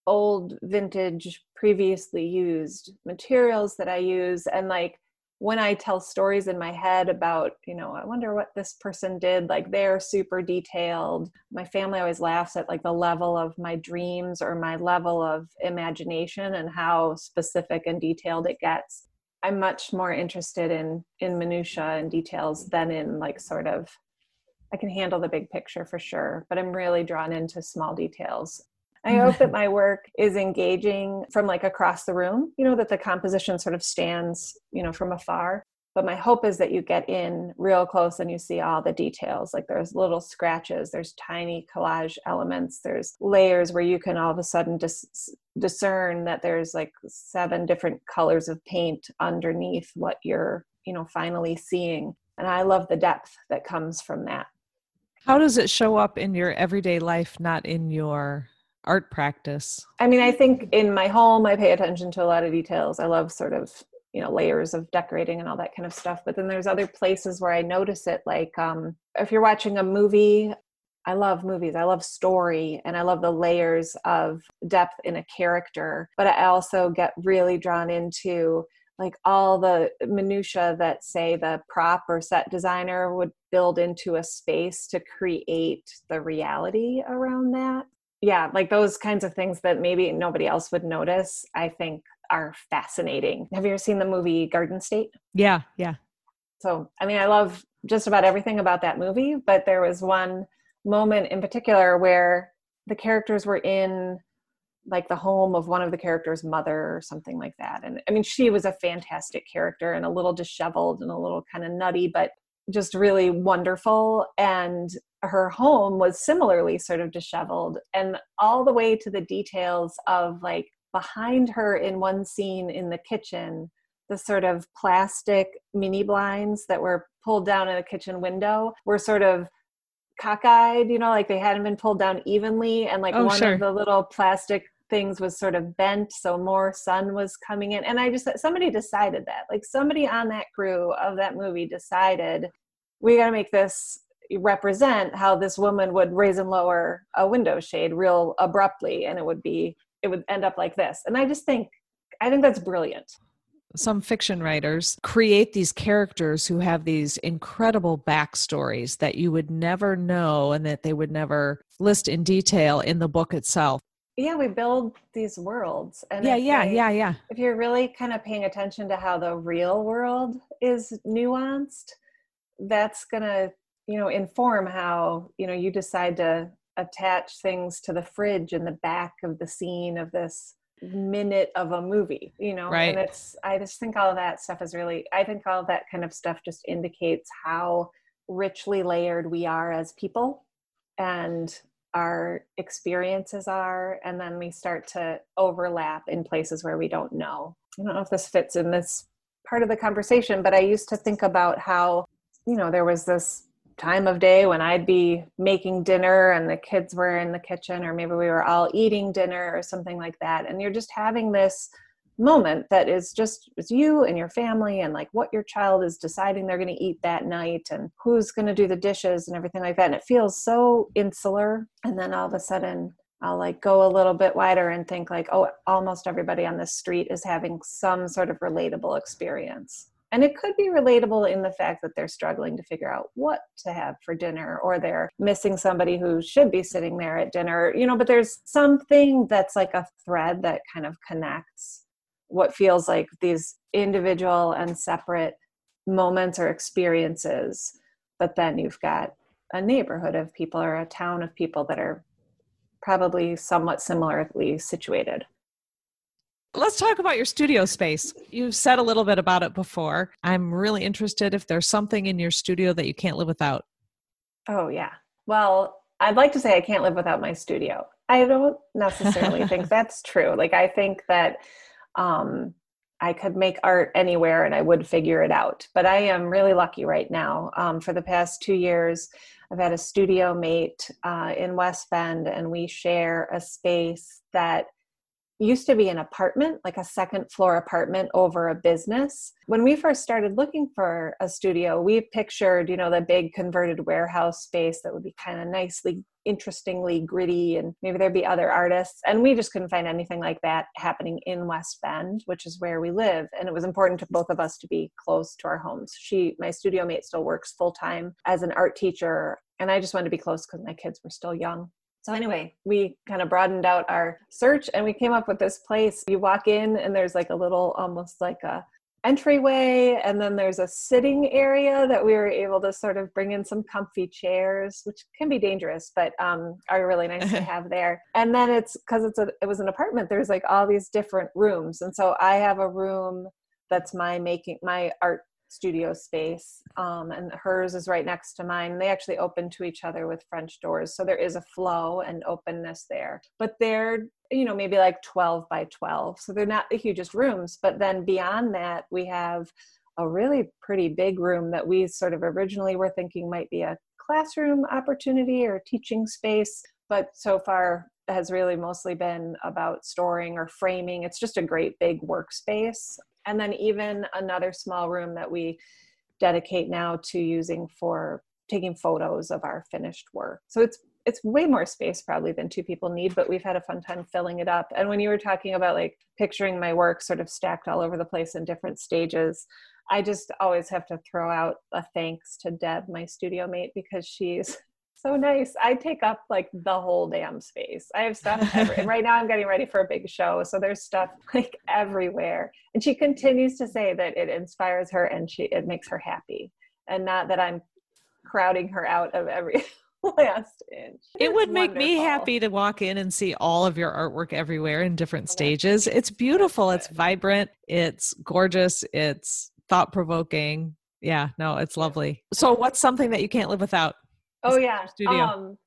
old vintage previously used materials that I use and like when I tell stories in my head about, you know, I wonder what this person did, like they're super detailed. My family always laughs at like the level of my dreams or my level of imagination and how specific and detailed it gets. I'm much more interested in in minutia and details than in like sort of I can handle the big picture for sure, but I'm really drawn into small details. I hope that my work is engaging from like across the room, you know, that the composition sort of stands, you know, from afar. But my hope is that you get in real close and you see all the details. Like there's little scratches, there's tiny collage elements, there's layers where you can all of a sudden dis- discern that there's like seven different colors of paint underneath what you're, you know, finally seeing. And I love the depth that comes from that. How does it show up in your everyday life, not in your art practice? I mean, I think in my home, I pay attention to a lot of details. I love sort of, you know, layers of decorating and all that kind of stuff. But then there's other places where I notice it, like um, if you're watching a movie, I love movies. I love story and I love the layers of depth in a character. But I also get really drawn into like all the minutia that say the prop or set designer would build into a space to create the reality around that yeah like those kinds of things that maybe nobody else would notice i think are fascinating. Have you ever seen the movie garden state? Yeah yeah. So i mean i love just about everything about that movie but there was one moment in particular where the characters were in like the home of one of the characters mother or something like that. And i mean she was a fantastic character and a little disheveled and a little kind of nutty but just really wonderful. And her home was similarly sort of disheveled and all the way to the details of like behind her in one scene in the kitchen the sort of plastic mini blinds that were pulled down in the kitchen window were sort of cockeyed you know like they hadn't been pulled down evenly and like oh, one sure. of the little plastic things was sort of bent so more sun was coming in and i just somebody decided that like somebody on that crew of that movie decided we got to make this represent how this woman would raise and lower a window shade real abruptly and it would be it would end up like this. And i just think i think that's brilliant. Some fiction writers create these characters who have these incredible backstories that you would never know and that they would never list in detail in the book itself. Yeah we build these worlds and yeah yeah yeah yeah. if you're really kind of paying attention to how the real world is nuanced that's going to you know inform how you know you decide to attach things to the fridge in the back of the scene of this minute of a movie you know right. and it's i just think all of that stuff is really i think all that kind of stuff just indicates how richly layered we are as people and our experiences are and then we start to overlap in places where we don't know i don't know if this fits in this part of the conversation but i used to think about how you know there was this time of day when I'd be making dinner and the kids were in the kitchen, or maybe we were all eating dinner or something like that. And you're just having this moment that is just it's you and your family and like what your child is deciding they're going to eat that night and who's going to do the dishes and everything like that. And it feels so insular. And then all of a sudden I'll like go a little bit wider and think like oh almost everybody on the street is having some sort of relatable experience and it could be relatable in the fact that they're struggling to figure out what to have for dinner, or they're missing somebody who should be sitting there at dinner, you know, but there's something that's like a thread that kind of connects what feels like these individual and separate moments or experiences. But then you've got a neighborhood of people or a town of people that are probably somewhat similarly situated. Let's talk about your studio space. You've said a little bit about it before. I'm really interested if there's something in your studio that you can't live without. Oh, yeah. Well, I'd like to say I can't live without my studio. I don't necessarily think that's true. Like, I think that um, I could make art anywhere and I would figure it out. But I am really lucky right now. Um, for the past two years, I've had a studio mate uh, in West Bend, and we share a space that used to be an apartment, like a second floor apartment over a business. When we first started looking for a studio, we pictured, you know, the big converted warehouse space that would be kind of nicely, interestingly gritty, and maybe there'd be other artists. And we just couldn't find anything like that happening in West Bend, which is where we live. And it was important to both of us to be close to our homes. She, my studio mate, still works full time as an art teacher. And I just wanted to be close because my kids were still young. So anyway, we kind of broadened out our search and we came up with this place. You walk in and there's like a little almost like a entryway and then there's a sitting area that we were able to sort of bring in some comfy chairs which can be dangerous but um, are really nice to have there and then it's because it's a it was an apartment there's like all these different rooms and so i have a room that's my making my art studio space um, and hers is right next to mine. They actually open to each other with french doors so there is a flow and openness there. But they're you know maybe like 12 by 12 so they're not the hugest rooms. But then beyond that we have a really pretty big room that we sort of originally were thinking might be a classroom opportunity or teaching space but so far has really mostly been about storing or framing. It's just a great big workspace and then even another small room that we dedicate now to using for taking photos of our finished work. So it's it's way more space probably than two people need but we've had a fun time filling it up. And when you were talking about like picturing my work sort of stacked all over the place in different stages i just always have to throw out a thanks to deb my studio mate because she's so nice. I take up like the whole damn space. I have stuff every, and right now I'm getting ready for a big show, so there's stuff like everywhere. And she continues to say that it inspires her and she it makes her happy, and not that I'm crowding her out of every last inch. It would make me happy to walk in and see all of your artwork everywhere in different stages. It's beautiful. It's vibrant. It's gorgeous. It's thought provoking. Yeah, no, it's lovely. So, what's something that you can't live without? Oh yeah. Studio. Um,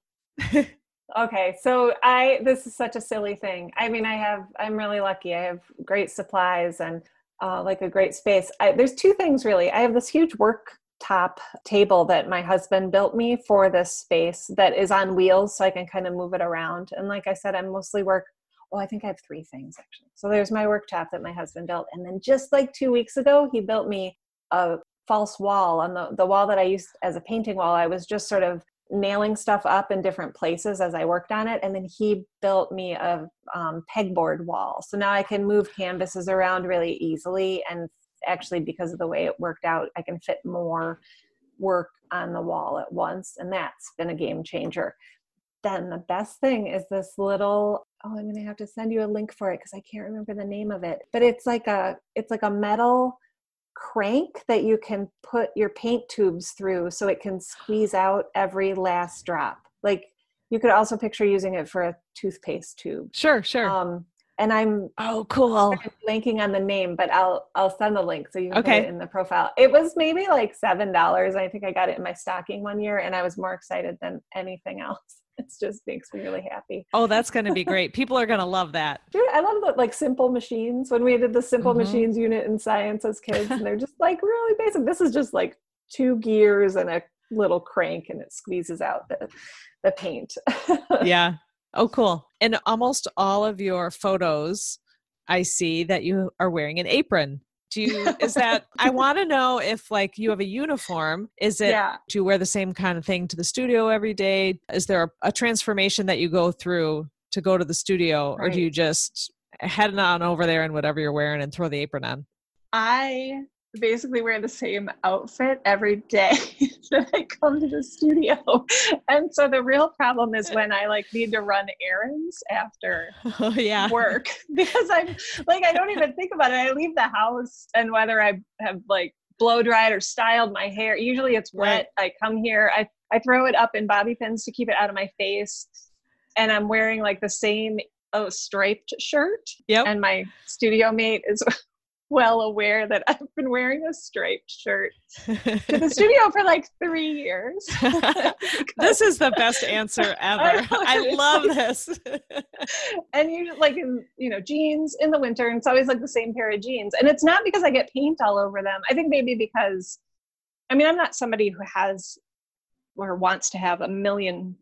okay, so I this is such a silly thing. I mean, I have I'm really lucky. I have great supplies and uh, like a great space. I, there's two things really. I have this huge work top table that my husband built me for this space that is on wheels so I can kind of move it around. And like I said, I mostly work well, I think I have three things actually. So there's my worktop that my husband built. And then just like two weeks ago, he built me a false wall on the, the wall that I used as a painting wall. I was just sort of nailing stuff up in different places as I worked on it. And then he built me a um, pegboard wall. So now I can move canvases around really easily. And actually, because of the way it worked out, I can fit more work on the wall at once. And that's been a game changer. Then the best thing is this little oh i'm going to have to send you a link for it because i can't remember the name of it but it's like a it's like a metal crank that you can put your paint tubes through so it can squeeze out every last drop. Like you could also picture using it for a toothpaste tube. Sure, sure. Um, and I'm oh cool linking on the name, but I'll I'll send the link so you can okay. put it in the profile. It was maybe like seven dollars. I think I got it in my stocking one year, and I was more excited than anything else. It just makes me really happy. Oh, that's going to be great. People are going to love that. Dude, I love the like simple machines. When we did the simple mm-hmm. machines unit in science as kids, and they're just like really basic. This is just like two gears and a little crank, and it squeezes out the the paint. yeah. Oh, cool. And almost all of your photos, I see that you are wearing an apron do you is that i want to know if like you have a uniform is it yeah. do you wear the same kind of thing to the studio every day is there a, a transformation that you go through to go to the studio right. or do you just head on over there and whatever you're wearing and throw the apron on i basically wear the same outfit every day that I come to the studio. And so the real problem is when I like need to run errands after oh, yeah. work because I'm like I don't even think about it. I leave the house and whether I have like blow dried or styled my hair, usually it's wet. Right. I come here, I I throw it up in bobby pins to keep it out of my face. And I'm wearing like the same oh, striped shirt. Yep. And my studio mate is well aware that I've been wearing a striped shirt to the studio for like three years. this is the best answer ever. I, I love this. and you like in you know jeans in the winter, and it's always like the same pair of jeans. And it's not because I get paint all over them. I think maybe because I mean I'm not somebody who has or wants to have a million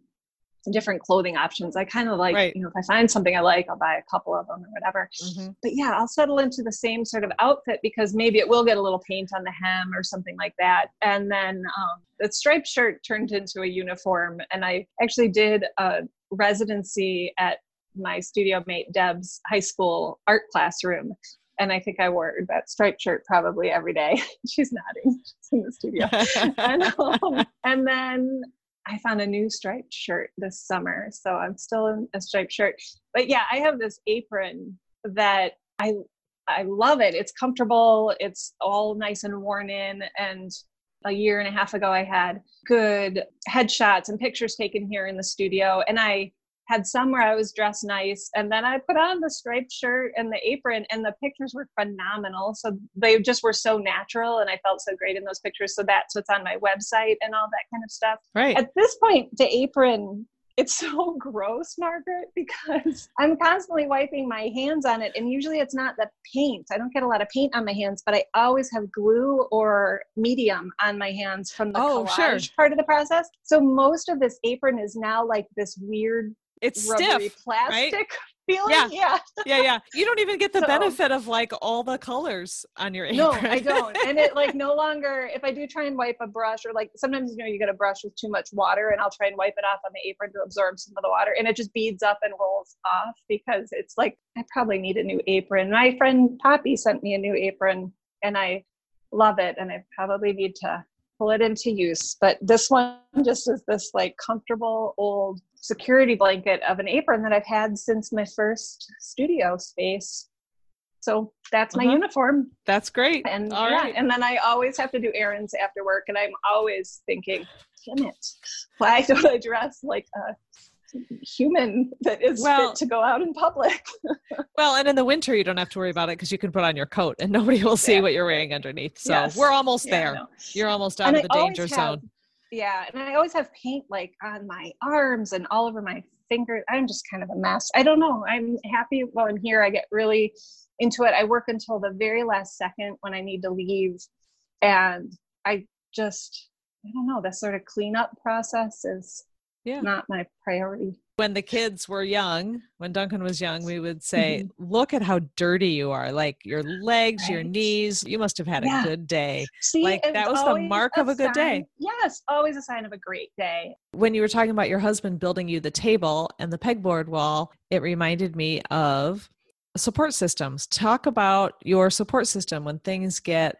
different clothing options. I kind of like, right. you know, if I find something I like, I'll buy a couple of them or whatever. Mm-hmm. But yeah, I'll settle into the same sort of outfit because maybe it will get a little paint on the hem or something like that. And then um, the striped shirt turned into a uniform. And I actually did a residency at my studio mate Deb's high school art classroom. And I think I wore that striped shirt probably every day. She's nodding. She's in the studio. and, um, and then I found a new striped shirt this summer, so I'm still in a striped shirt. But yeah, I have this apron that I I love it. It's comfortable. It's all nice and worn in. And a year and a half ago, I had good headshots and pictures taken here in the studio, and I had some where I was dressed nice, and then I put on the striped shirt and the apron, and the pictures were phenomenal. So they just were so natural, and I felt so great in those pictures. So that's what's on my website and all that kind of stuff. Right. At this point, the apron it's so gross, Margaret, because I'm constantly wiping my hands on it. And usually it's not the paint. I don't get a lot of paint on my hands, but I always have glue or medium on my hands from the oh, collage sure. part of the process. So most of this apron is now like this weird it's stiff, plastic right? feeling. Yeah. yeah, yeah, yeah. You don't even get the so, benefit of like all the colors on your apron. No, I don't. And it like no longer. If I do try and wipe a brush, or like sometimes you know you get a brush with too much water, and I'll try and wipe it off on the apron to absorb some of the water, and it just beads up and rolls off because it's like I probably need a new apron. My friend Poppy sent me a new apron, and I love it, and I probably need to pull it into use. But this one just is this like comfortable old security blanket of an apron that I've had since my first studio space. So that's my uh-huh. uniform. That's great. And All yeah, right. and then I always have to do errands after work, and I'm always thinking, damn it, why don't I dress like a human that is well, fit to go out in public. well, and in the winter you don't have to worry about it because you can put on your coat and nobody will see yeah. what you're wearing underneath. So yes. we're almost yeah, there. You're almost out and of the I danger zone. Yeah, and I always have paint like on my arms and all over my fingers. I'm just kind of a mess. I don't know. I'm happy while I'm here. I get really into it. I work until the very last second when I need to leave. And I just, I don't know, the sort of cleanup process is yeah. not my priority. When the kids were young, when Duncan was young, we would say, mm-hmm. Look at how dirty you are. Like your legs, right. your knees, you must have had yeah. a good day. See, like that was the mark of a good sign, day. Yes, always a sign of a great day. When you were talking about your husband building you the table and the pegboard wall, it reminded me of support systems. Talk about your support system when things get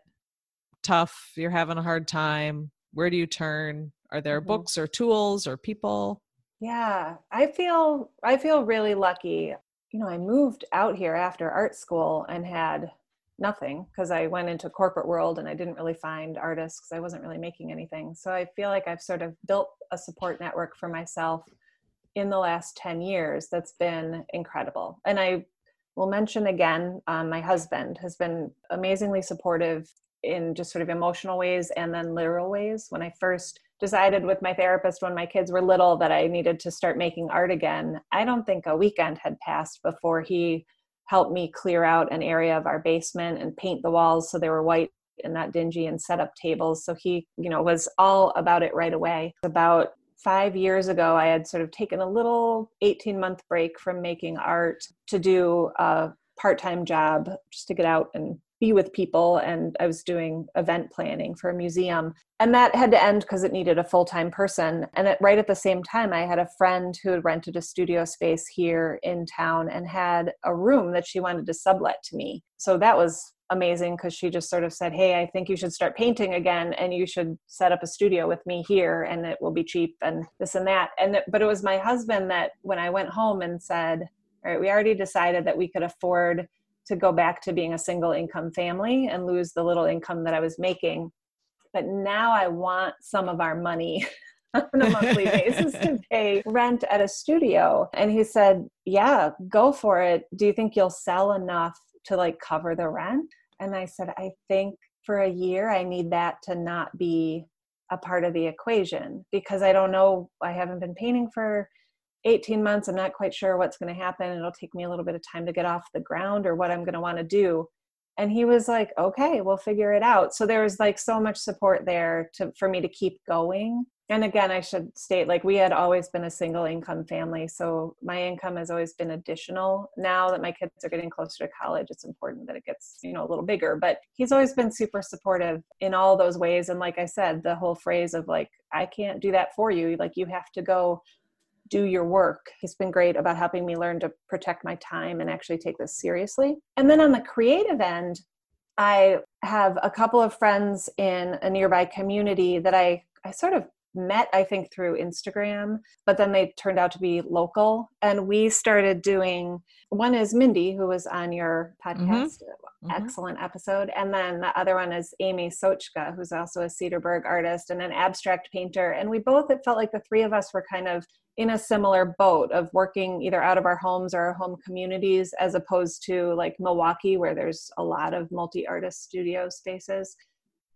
tough, you're having a hard time. Where do you turn? Are there mm-hmm. books or tools or people? Yeah, I feel I feel really lucky. You know, I moved out here after art school and had nothing because I went into corporate world and I didn't really find artists because I wasn't really making anything. So I feel like I've sort of built a support network for myself in the last 10 years that's been incredible. And I will mention again, um, my husband has been amazingly supportive in just sort of emotional ways and then literal ways. When I first decided with my therapist when my kids were little that I needed to start making art again, I don't think a weekend had passed before he helped me clear out an area of our basement and paint the walls so they were white and not dingy and set up tables. So he, you know, was all about it right away. About five years ago, I had sort of taken a little 18 month break from making art to do a part time job just to get out and be with people and I was doing event planning for a museum. And that had to end because it needed a full time person. And at, right at the same time, I had a friend who had rented a studio space here in town and had a room that she wanted to sublet to me. So that was amazing because she just sort of said, Hey, I think you should start painting again and you should set up a studio with me here and it will be cheap and this and that. And but it was my husband that when I went home and said, All right, we already decided that we could afford to go back to being a single income family and lose the little income that I was making. But now I want some of our money on a monthly basis to pay rent at a studio. And he said, Yeah, go for it. Do you think you'll sell enough to like cover the rent? And I said, I think for a year, I need that to not be a part of the equation because I don't know, I haven't been painting for 18 months. I'm not quite sure what's going to happen. It'll take me a little bit of time to get off the ground or what I'm going to want to do. And he was like, okay, we'll figure it out. So there was like so much support there to, for me to keep going. And again, I should state like we had always been a single income family. So my income has always been additional. Now that my kids are getting closer to college, it's important that it gets, you know, a little bigger. But he's always been super supportive in all those ways. And like I said, the whole phrase of like, I can't do that for you. Like you have to go do your work. He's been great about helping me learn to protect my time and actually take this seriously. And then on the creative end, I have a couple of friends in a nearby community that I, I sort of met, I think, through Instagram, but then they turned out to be local. And we started doing one is Mindy, who was on your mm-hmm. podcast. Mm-hmm. Mm-hmm. Excellent episode. And then the other one is Amy Sochka, who's also a Cedarburg artist and an abstract painter. And we both, it felt like the three of us were kind of in a similar boat of working either out of our homes or our home communities as opposed to like Milwaukee where there's a lot of multi-artist studio spaces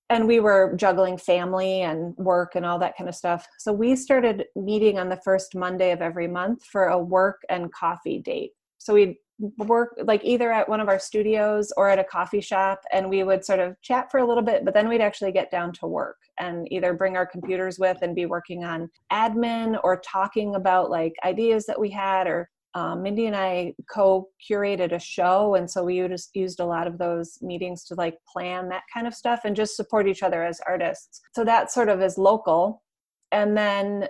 and we were juggling family and work and all that kind of stuff so we started meeting on the first monday of every month for a work and coffee date so we'd work like either at one of our studios or at a coffee shop and we would sort of chat for a little bit but then we'd actually get down to work and either bring our computers with and be working on admin or talking about like ideas that we had or um, Mindy and I co-curated a show, and so we just used a lot of those meetings to like plan that kind of stuff and just support each other as artists. So that sort of is local, and then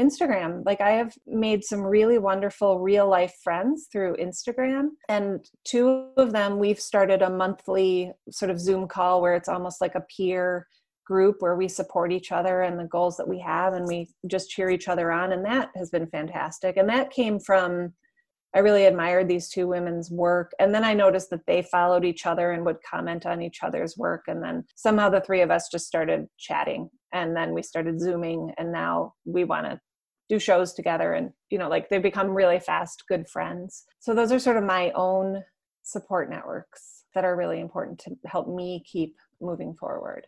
Instagram. Like I have made some really wonderful real life friends through Instagram, and two of them we've started a monthly sort of Zoom call where it's almost like a peer group where we support each other and the goals that we have and we just cheer each other on and that has been fantastic and that came from i really admired these two women's work and then i noticed that they followed each other and would comment on each other's work and then somehow the three of us just started chatting and then we started zooming and now we want to do shows together and you know like they become really fast good friends so those are sort of my own support networks that are really important to help me keep moving forward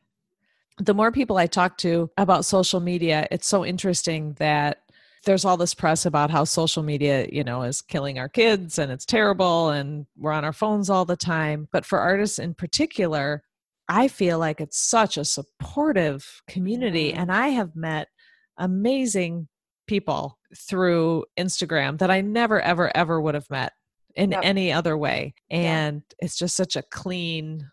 the more people I talk to about social media, it's so interesting that there's all this press about how social media, you know, is killing our kids and it's terrible and we're on our phones all the time. But for artists in particular, I feel like it's such a supportive community. And I have met amazing people through Instagram that I never, ever, ever would have met in yep. any other way. And yeah. it's just such a clean,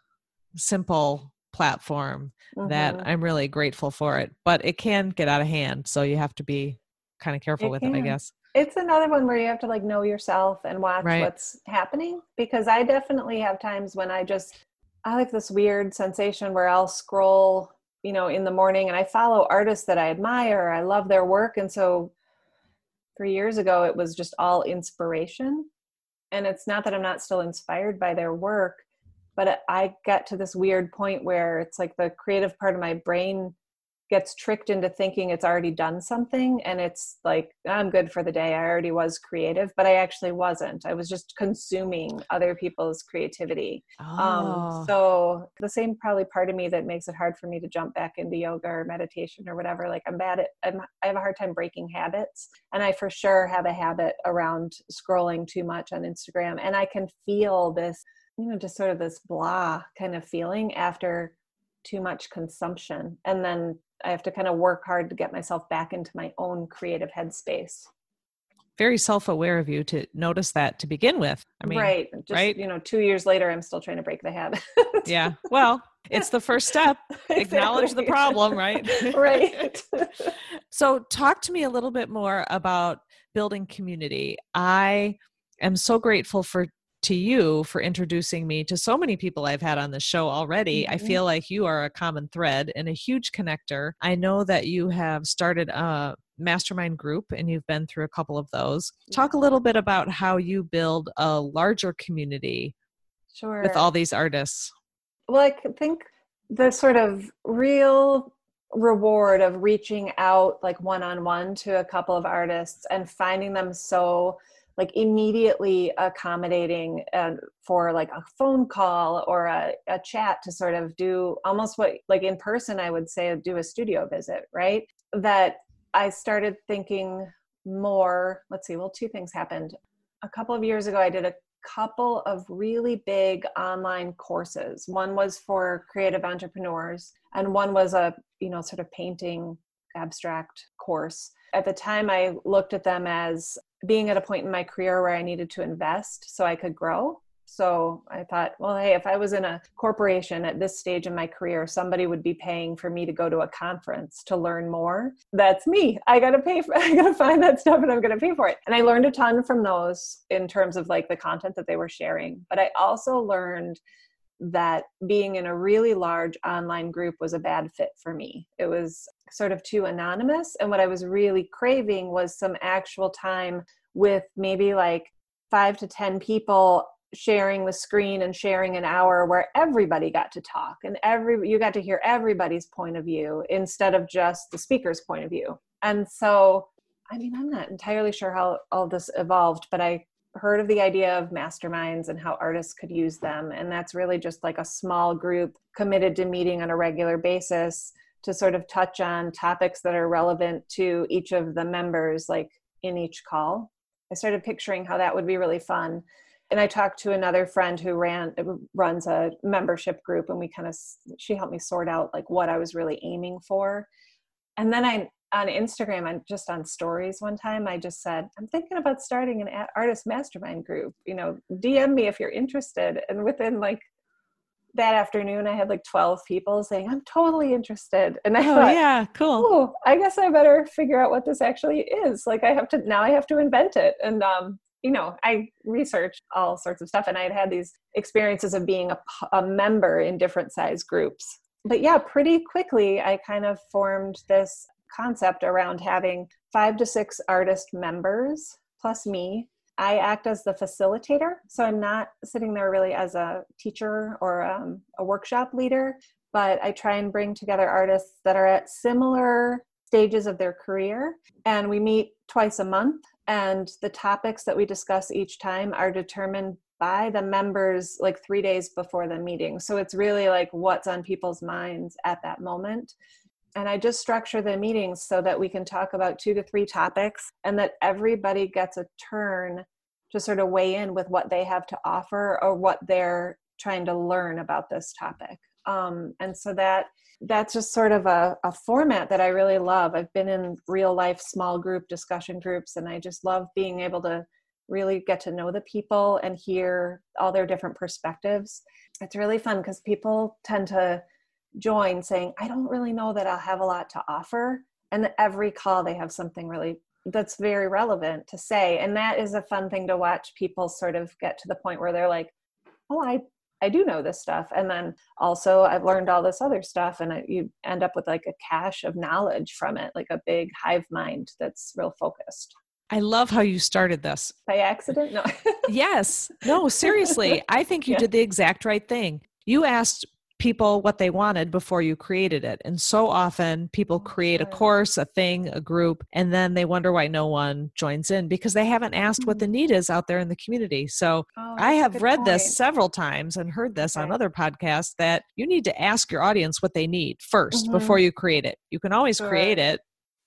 simple platform mm-hmm. that I'm really grateful for it. But it can get out of hand, so you have to be kind of careful it with can. it, I guess. It's another one where you have to like know yourself and watch right. what's happening because I definitely have times when I just I like this weird sensation where I'll scroll, you know, in the morning and I follow artists that I admire, I love their work and so 3 years ago it was just all inspiration. And it's not that I'm not still inspired by their work, but i get to this weird point where it's like the creative part of my brain gets tricked into thinking it's already done something and it's like i'm good for the day. I already was creative but i actually wasn't. I was just consuming other people's creativity. Um, oh. um, so the same probably part of me that makes it hard for me to jump back into yoga or meditation or whatever like i'm bad at I'm, i have a hard time breaking habits and i for sure have a habit around scrolling too much on instagram and i can feel this you know just sort of this blah kind of feeling after too much consumption and then i have to kind of work hard to get myself back into my own creative headspace. Very self-aware of you to notice that to begin with i mean right just, right? you know two years later i'm still trying to break the habit. Yeah well it's the first step. Exactly. acknowledge the problem right? Right. So talk to me a little bit more about building community. I am so grateful for to you for introducing me to so many people I've had on the show already. Mm-hmm. I feel like you are a common thread and a huge connector. I know that you have started a mastermind group and you've been through a couple of those. Talk a little bit about how you build a larger community sure. with all these artists. Well, I think the sort of real reward of reaching out like one on one to a couple of artists and finding them so like immediately accommodating uh, for like a phone call or a, a chat to sort of do almost what like in person i would say do a studio visit right? That i started thinking more let's see well two things happened. A couple of years ago i did a couple of really big online courses. One was for creative entrepreneurs and one was a you know sort of painting abstract course. At the time i looked at them as being at a point in my career where I needed to invest so I could grow. So I thought, well, hey, if I was in a corporation at this stage in my career, somebody would be paying for me to go to a conference to learn more. That's me. I got to pay for, I got to find that stuff and I'm to pay for it. And I learned a ton from those in terms of like the content that they were sharing. But I also learned that being in a really large online group was a bad fit for me. It was sort of too anonymous. And what I was really craving was some actual time with maybe like five to 10 people sharing the screen and sharing an hour where everybody got to talk and every you got to hear everybody's point of view instead of just the speaker's point of view and so i mean i'm not entirely sure how all this evolved but i heard of the idea of masterminds and how artists could use them and that's really just like a small group committed to meeting on a regular basis to sort of touch on topics that are relevant to each of the members, like in each call. I started picturing how that would be really fun. And I talked to another friend who ran runs a membership group, and we kind of she helped me sort out like what I was really aiming for. And then I on Instagram and just on stories one time, I just said, I'm thinking about starting an artist mastermind group. You know, DM me if you're interested. And within like that afternoon I had like 12 people saying, I'm totally interested. And I oh, thought, yeah, cool. Oh, I guess I better figure out what this actually is. Like I have to, now I have to invent it. And, um, you know, I researched all sorts of stuff and I had had these experiences of being a, a member in different size groups. But yeah, pretty quickly I kind of formed this concept around having five to six artist members plus me I act as the facilitator. So I'm not sitting there really as a teacher or um, a workshop leader, but I try and bring together artists that are at similar stages of their career. And we meet twice a month. And the topics that we discuss each time are determined by the members like three days before the meeting. So it's really like what's on people's minds at that moment and I just structure the meetings so that we can talk about two to three topics and that everybody gets a turn to sort of weigh in with what they have to offer or what they're trying to learn about this topic. Um, and so that that's just sort of a, a format that I really love. I've been in real life small group discussion groups, and I just love being able to really get to know the people and hear all their different perspectives. It's really fun because people tend to join saying, I don't really know that I'll have a lot to offer. And every call they have something really that's very relevant to say. And that is a fun thing to watch people sort of get to the point where they're like, oh, I I do know this stuff. And then also I've learned all this other stuff and I, you end up with like a cache of knowledge from it, like a big hive mind that's real focused. I love how you started this. By accident? No. yes. No, seriously. I think you yeah. did the exact right thing. You asked people what they wanted before you created it. And so often people oh, create a course, a thing, a group, and then they wonder why no one joins in because they haven't asked what the mm. need is out there in the community. So oh, I have read point. this several times and heard this okay. on other podcasts that you need to ask your audience what they need 1st mm-hmm. before you create it. You can always sure. create it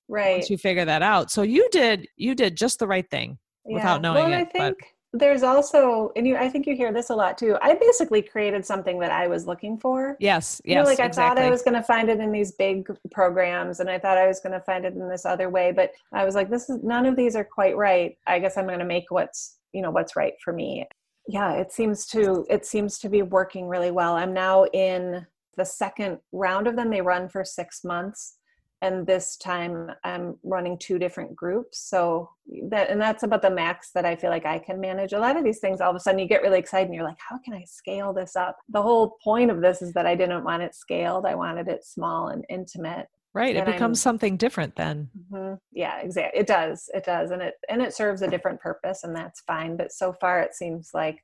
right once you figure that out. So you did you did just the right thing yeah. without knowing well, it. I think but there's also and you i think you hear this a lot too i basically created something that i was looking for. Yes yes you know, like i exactly. thought i was going to find it in these big programs and i thought i was going to find it in this other way but i was like this is none of these are quite right. I guess i'm going to make what's you know what's right for me. Yeah it seems to it seems to be working really well. I'm now in the second round of them. They run for six months and this time i'm running two different groups. So that and that's about the max that i feel like i can manage. A lot of these things all of a sudden you get really excited and you're like how can i scale this up? The whole point of this is that i didn't want it scaled. I wanted it small and intimate. Right it becomes I'm, something different then. Mm-hmm, yeah exactly it does it does. And it and it serves a different purpose and that's fine. But so far it seems like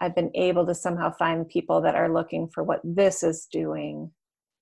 i've been able to somehow find people that are looking for what this is doing.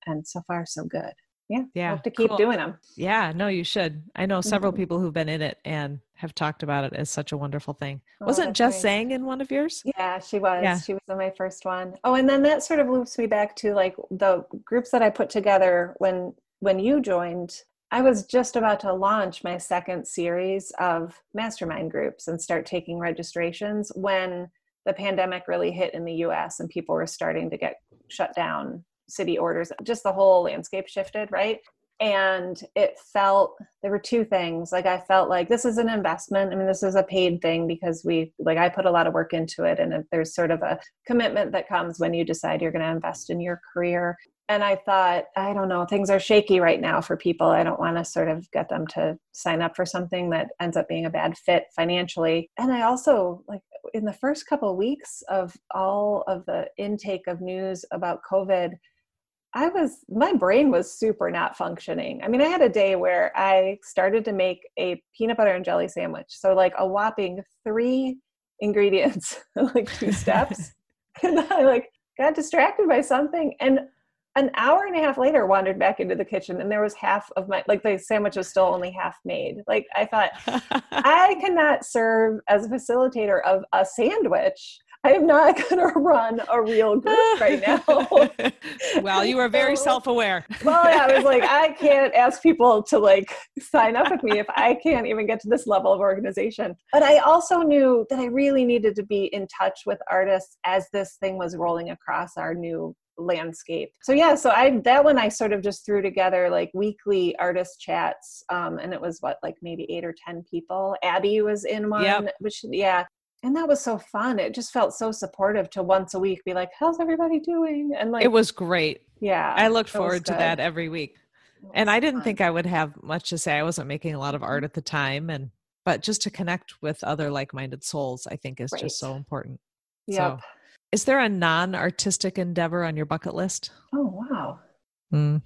And so far so good yeah, Yeah, have to keep cool. doing them. Yeah, no, you should. I know several Mhm. people who've been in it and have talked about it as such a wonderful thing. Oh, Wasn't Jess. Sang in one of yours? Yeah, she was. Yeah. She was in my first one. Oh, and then that sort of loops me back to like the groups that I put together when when you joined. I was just about to launch my second series of mastermind groups and start taking registrations when the pandemic really hit in the US and people were starting to get shut down, city orders, just the whole landscape shifted, right? and it felt there were two things. Like i felt like this is an investment. I mean this is a paid thing because we like i put a lot of work into it. And there's sort of a commitment that comes when you decide you're going to invest in your career. And i thought i don't know things are shaky right now for people. I don't want to sort of get them to sign up for something that ends up being a bad fit financially. And i also like in the first couple of weeks of all of the intake of news about covid I was, my brain was super not functioning. I mean, I had a day where I started to make a peanut butter and jelly sandwich. So, like a whopping three ingredients, like two steps. and I like got distracted by something. And an hour and a half later, wandered back into the kitchen and there was half of my, like the sandwich was still only half made. Like, I thought, I cannot serve as a facilitator of a sandwich. I am not going to run a real group right now. well, you are very So- self-aware. well, yeah, I was like, I can't ask people to like sign up with me if I can't even get to this level of organization. But I also knew that I really needed to be in touch with artists as this thing was rolling across our new landscape. So yeah, so I that one I sort of just threw together like weekly artist chats, um, and it was what like maybe eight or ten people. Abby was in one, Yep. which yeah. And that was so fun. It just felt so supportive to once a week be like, "How's everybody doing?" And like, it was great. yeah, I looked forward to that every week. And I didn't fun. think I would have much to say. I wasn't making a lot of Mm-hmm. art at the time and but just to connect with other like-minded souls, I think is Right. just so important. Yep. So, is there a non-artistic endeavor on your bucket list? Oh wow. Mhm.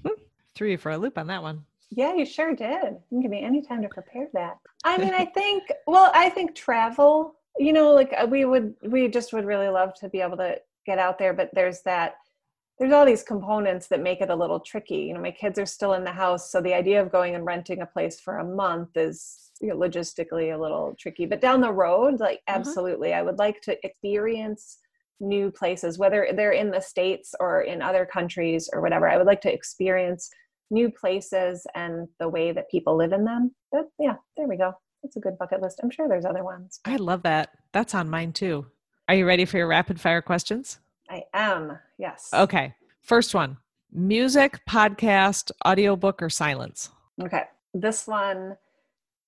Threw you for a loop on that one. Yeah, you sure did. You can give me any time to prepare that. I mean, I think. Well, I think travel. You know, like uh, we would, we just would really love to be able to get out there, but there's that. There's all these components that make it a little tricky. You know, my kids are still in the house, so the idea of going and renting a place for a month is you know, logistically a little tricky. But down the road, like Mhm. absolutely, I would like to experience new places, whether they're in the states or in other countries or whatever. I would like to experience new places and the way that people live in them. But yeah, there we go. That's a good bucket list. I'm sure there's other ones. I love that. That's on mine too. Are you ready for your rapid fire questions? I am. Yes. Okay. First one. Music, podcast, audiobook or silence? Okay. This one,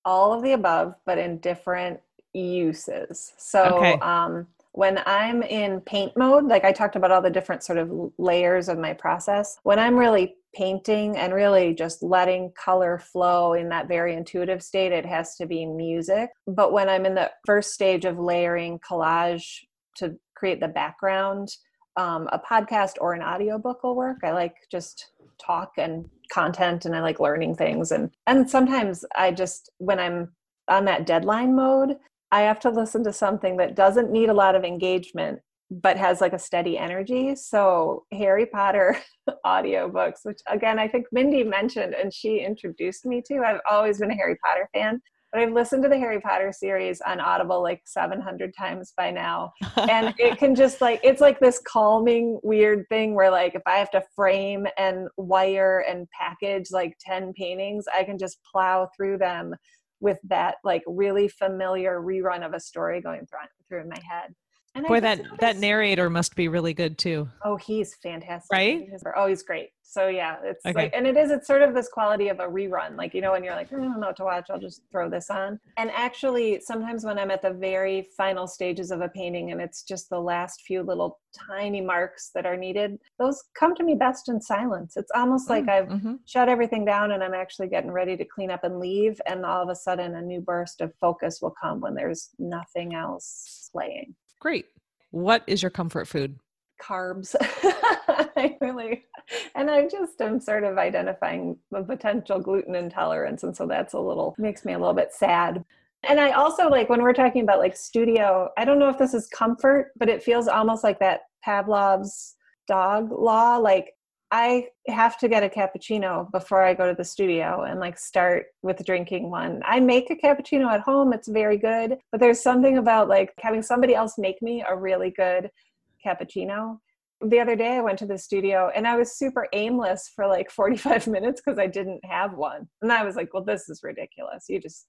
all of the above, but in different uses. So, Okay. um, when I'm in paint mode, like I talked about all the different sort of layers of my process, when I'm really painting and really just letting color flow in that very intuitive state, it has to be music. But when I'm in the first stage of layering collage to create the background, um, a podcast or an audiobook will work. I like just talk and content and I like learning things and and sometimes I just when I'm on that deadline mode, I have to listen to something that doesn't need a lot of engagement but has like a steady energy. So Harry Potter audiobooks, which again I think Mindy mentioned and she introduced me to. I've always been a Harry Potter fan, but I've listened to the Harry Potter series on Audible like 700 times by now and it can just like it's like this calming weird thing where like if i have to frame and wire and package like 10 paintings i can just plow through them with that like really familiar rerun of a story going through through in my head and Boy, that that narrator must be really good too. oh he's fantastic Right? Oh he's great so yeah it's Okay. like and it is it's sort of this quality of a rerun like you know when you're like "Hmm, i don't know what to watch i'll just throw this on and actually sometimes when i'm at the very final stages of a painting and it's just the last few little tiny marks that are needed those come to me best in silence it's almost like i've Mhm. shut everything down and i'm actually getting ready to clean up and leave and all of a sudden a new burst of focus will come when there's nothing else playing Great. What is your comfort food? carbs. I really, and I just am sort of identifying the potential gluten intolerance. And so that's a little, makes me a little bit sad. And I also like when we're talking about like studio, I don't know if this is comfort, but it feels almost like that Pavlov's dog law. Like I have to get a cappuccino before I go to the studio and like start with drinking one. I make a cappuccino at home, it's very good, but there's something about like having somebody else make me a really good cappuccino. The other day I went to the studio and I was super aimless for like 45 minutes because I didn't have one. And I was like, well, this is ridiculous. You just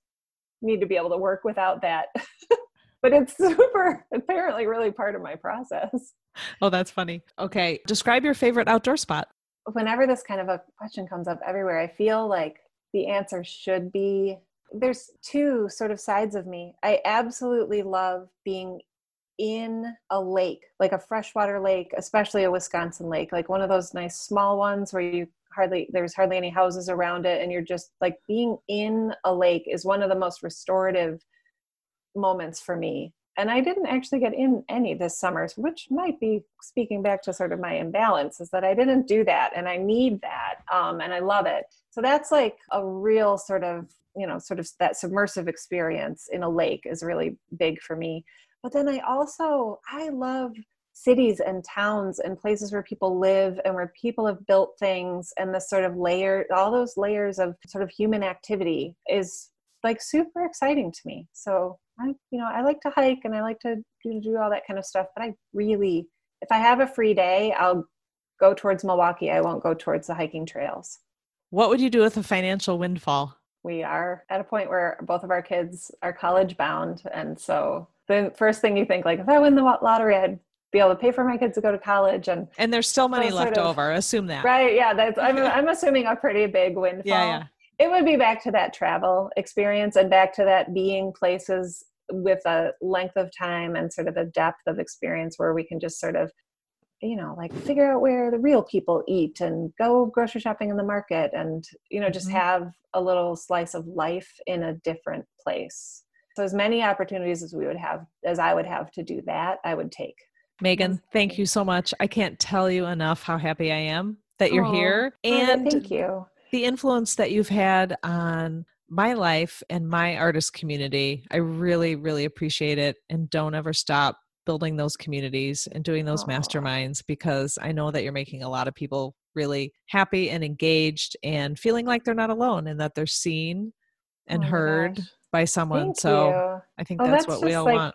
need to be able to work without that. but it's super apparently really part of my process. Oh, that's funny. Okay. Describe your favorite outdoor spot. Whenever this kind of a question comes up everywhere, I feel like the answer should be there's two sort of sides of me. I absolutely love being in a lake, like a freshwater lake, especially a Wisconsin lake, like one of those nice small ones where you hardly there's hardly any houses around it and you're just like being in a lake is one of the most restorative moments for me and I didn't actually get in any this summer, which might be speaking back to sort of my imbalance is that I didn't do that and I need that um, and I love it. So that's like a real sort of, you know, sort of that submersive experience in a lake is really big for me. But then I also, I love cities and towns and places where people live and where people have built things and the sort of layer, all those layers of sort of human activity is like super exciting to me. So I, you know, I like to hike and I like to do, do all that kind of stuff. But I really, if I have a free day, I'll go towards Milwaukee. I won't go towards the hiking trails. What would you do with a financial windfall? We are at a point where both of our kids are college bound. And so the first thing you think, like, if I win the lottery, I'd be able to pay for my kids to go to college and and there's still money left of, over assume that right yeah that's I'm, I'm assuming a pretty big windfall yeah, yeah it would be back to that travel experience and back to that being places with a length of time and sort of a depth of experience where we can just sort of you know like figure out where the real people eat and go grocery shopping in the market and you know just mm-hmm. have a little slice of life in a different place. So as many opportunities as we would have as i would have to do that i would take. Megan thank you so much. I can't tell you enough how happy i am that you're oh, here and thank you the influence that you've had on my life and my artist community. I really, really appreciate it. And don't ever stop building those communities and doing those Aww. masterminds because I know that you're making a lot of people really happy and engaged and feeling like they're not alone and that they're seen and oh heard by someone. Thank so you. I think oh, that's, that's what we all like, want.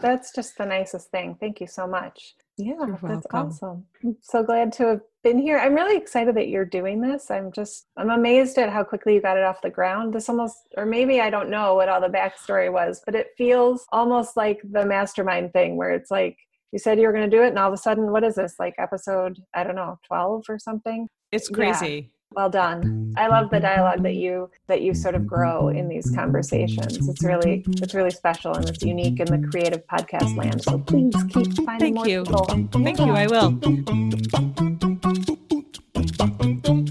That's just the nicest thing. Thank you so much. Yeah, that's awesome. I'm so glad to have been here. I'm really excited that you're doing this. I'm just, I'm amazed at how quickly you got it off the ground. This almost, or maybe I don't know what all the backstory was, but it feels almost like the mastermind thing where it's like, you said you were going to do it and all of a sudden what is this like episode i don't know 12 or something? It's crazy. Well done. I love the dialogue that you that you sort of grow in these conversations. It's really it's really special and it's unique in the creative podcast land. So please keep finding thank more you. people. thank you. I will Bum, bum.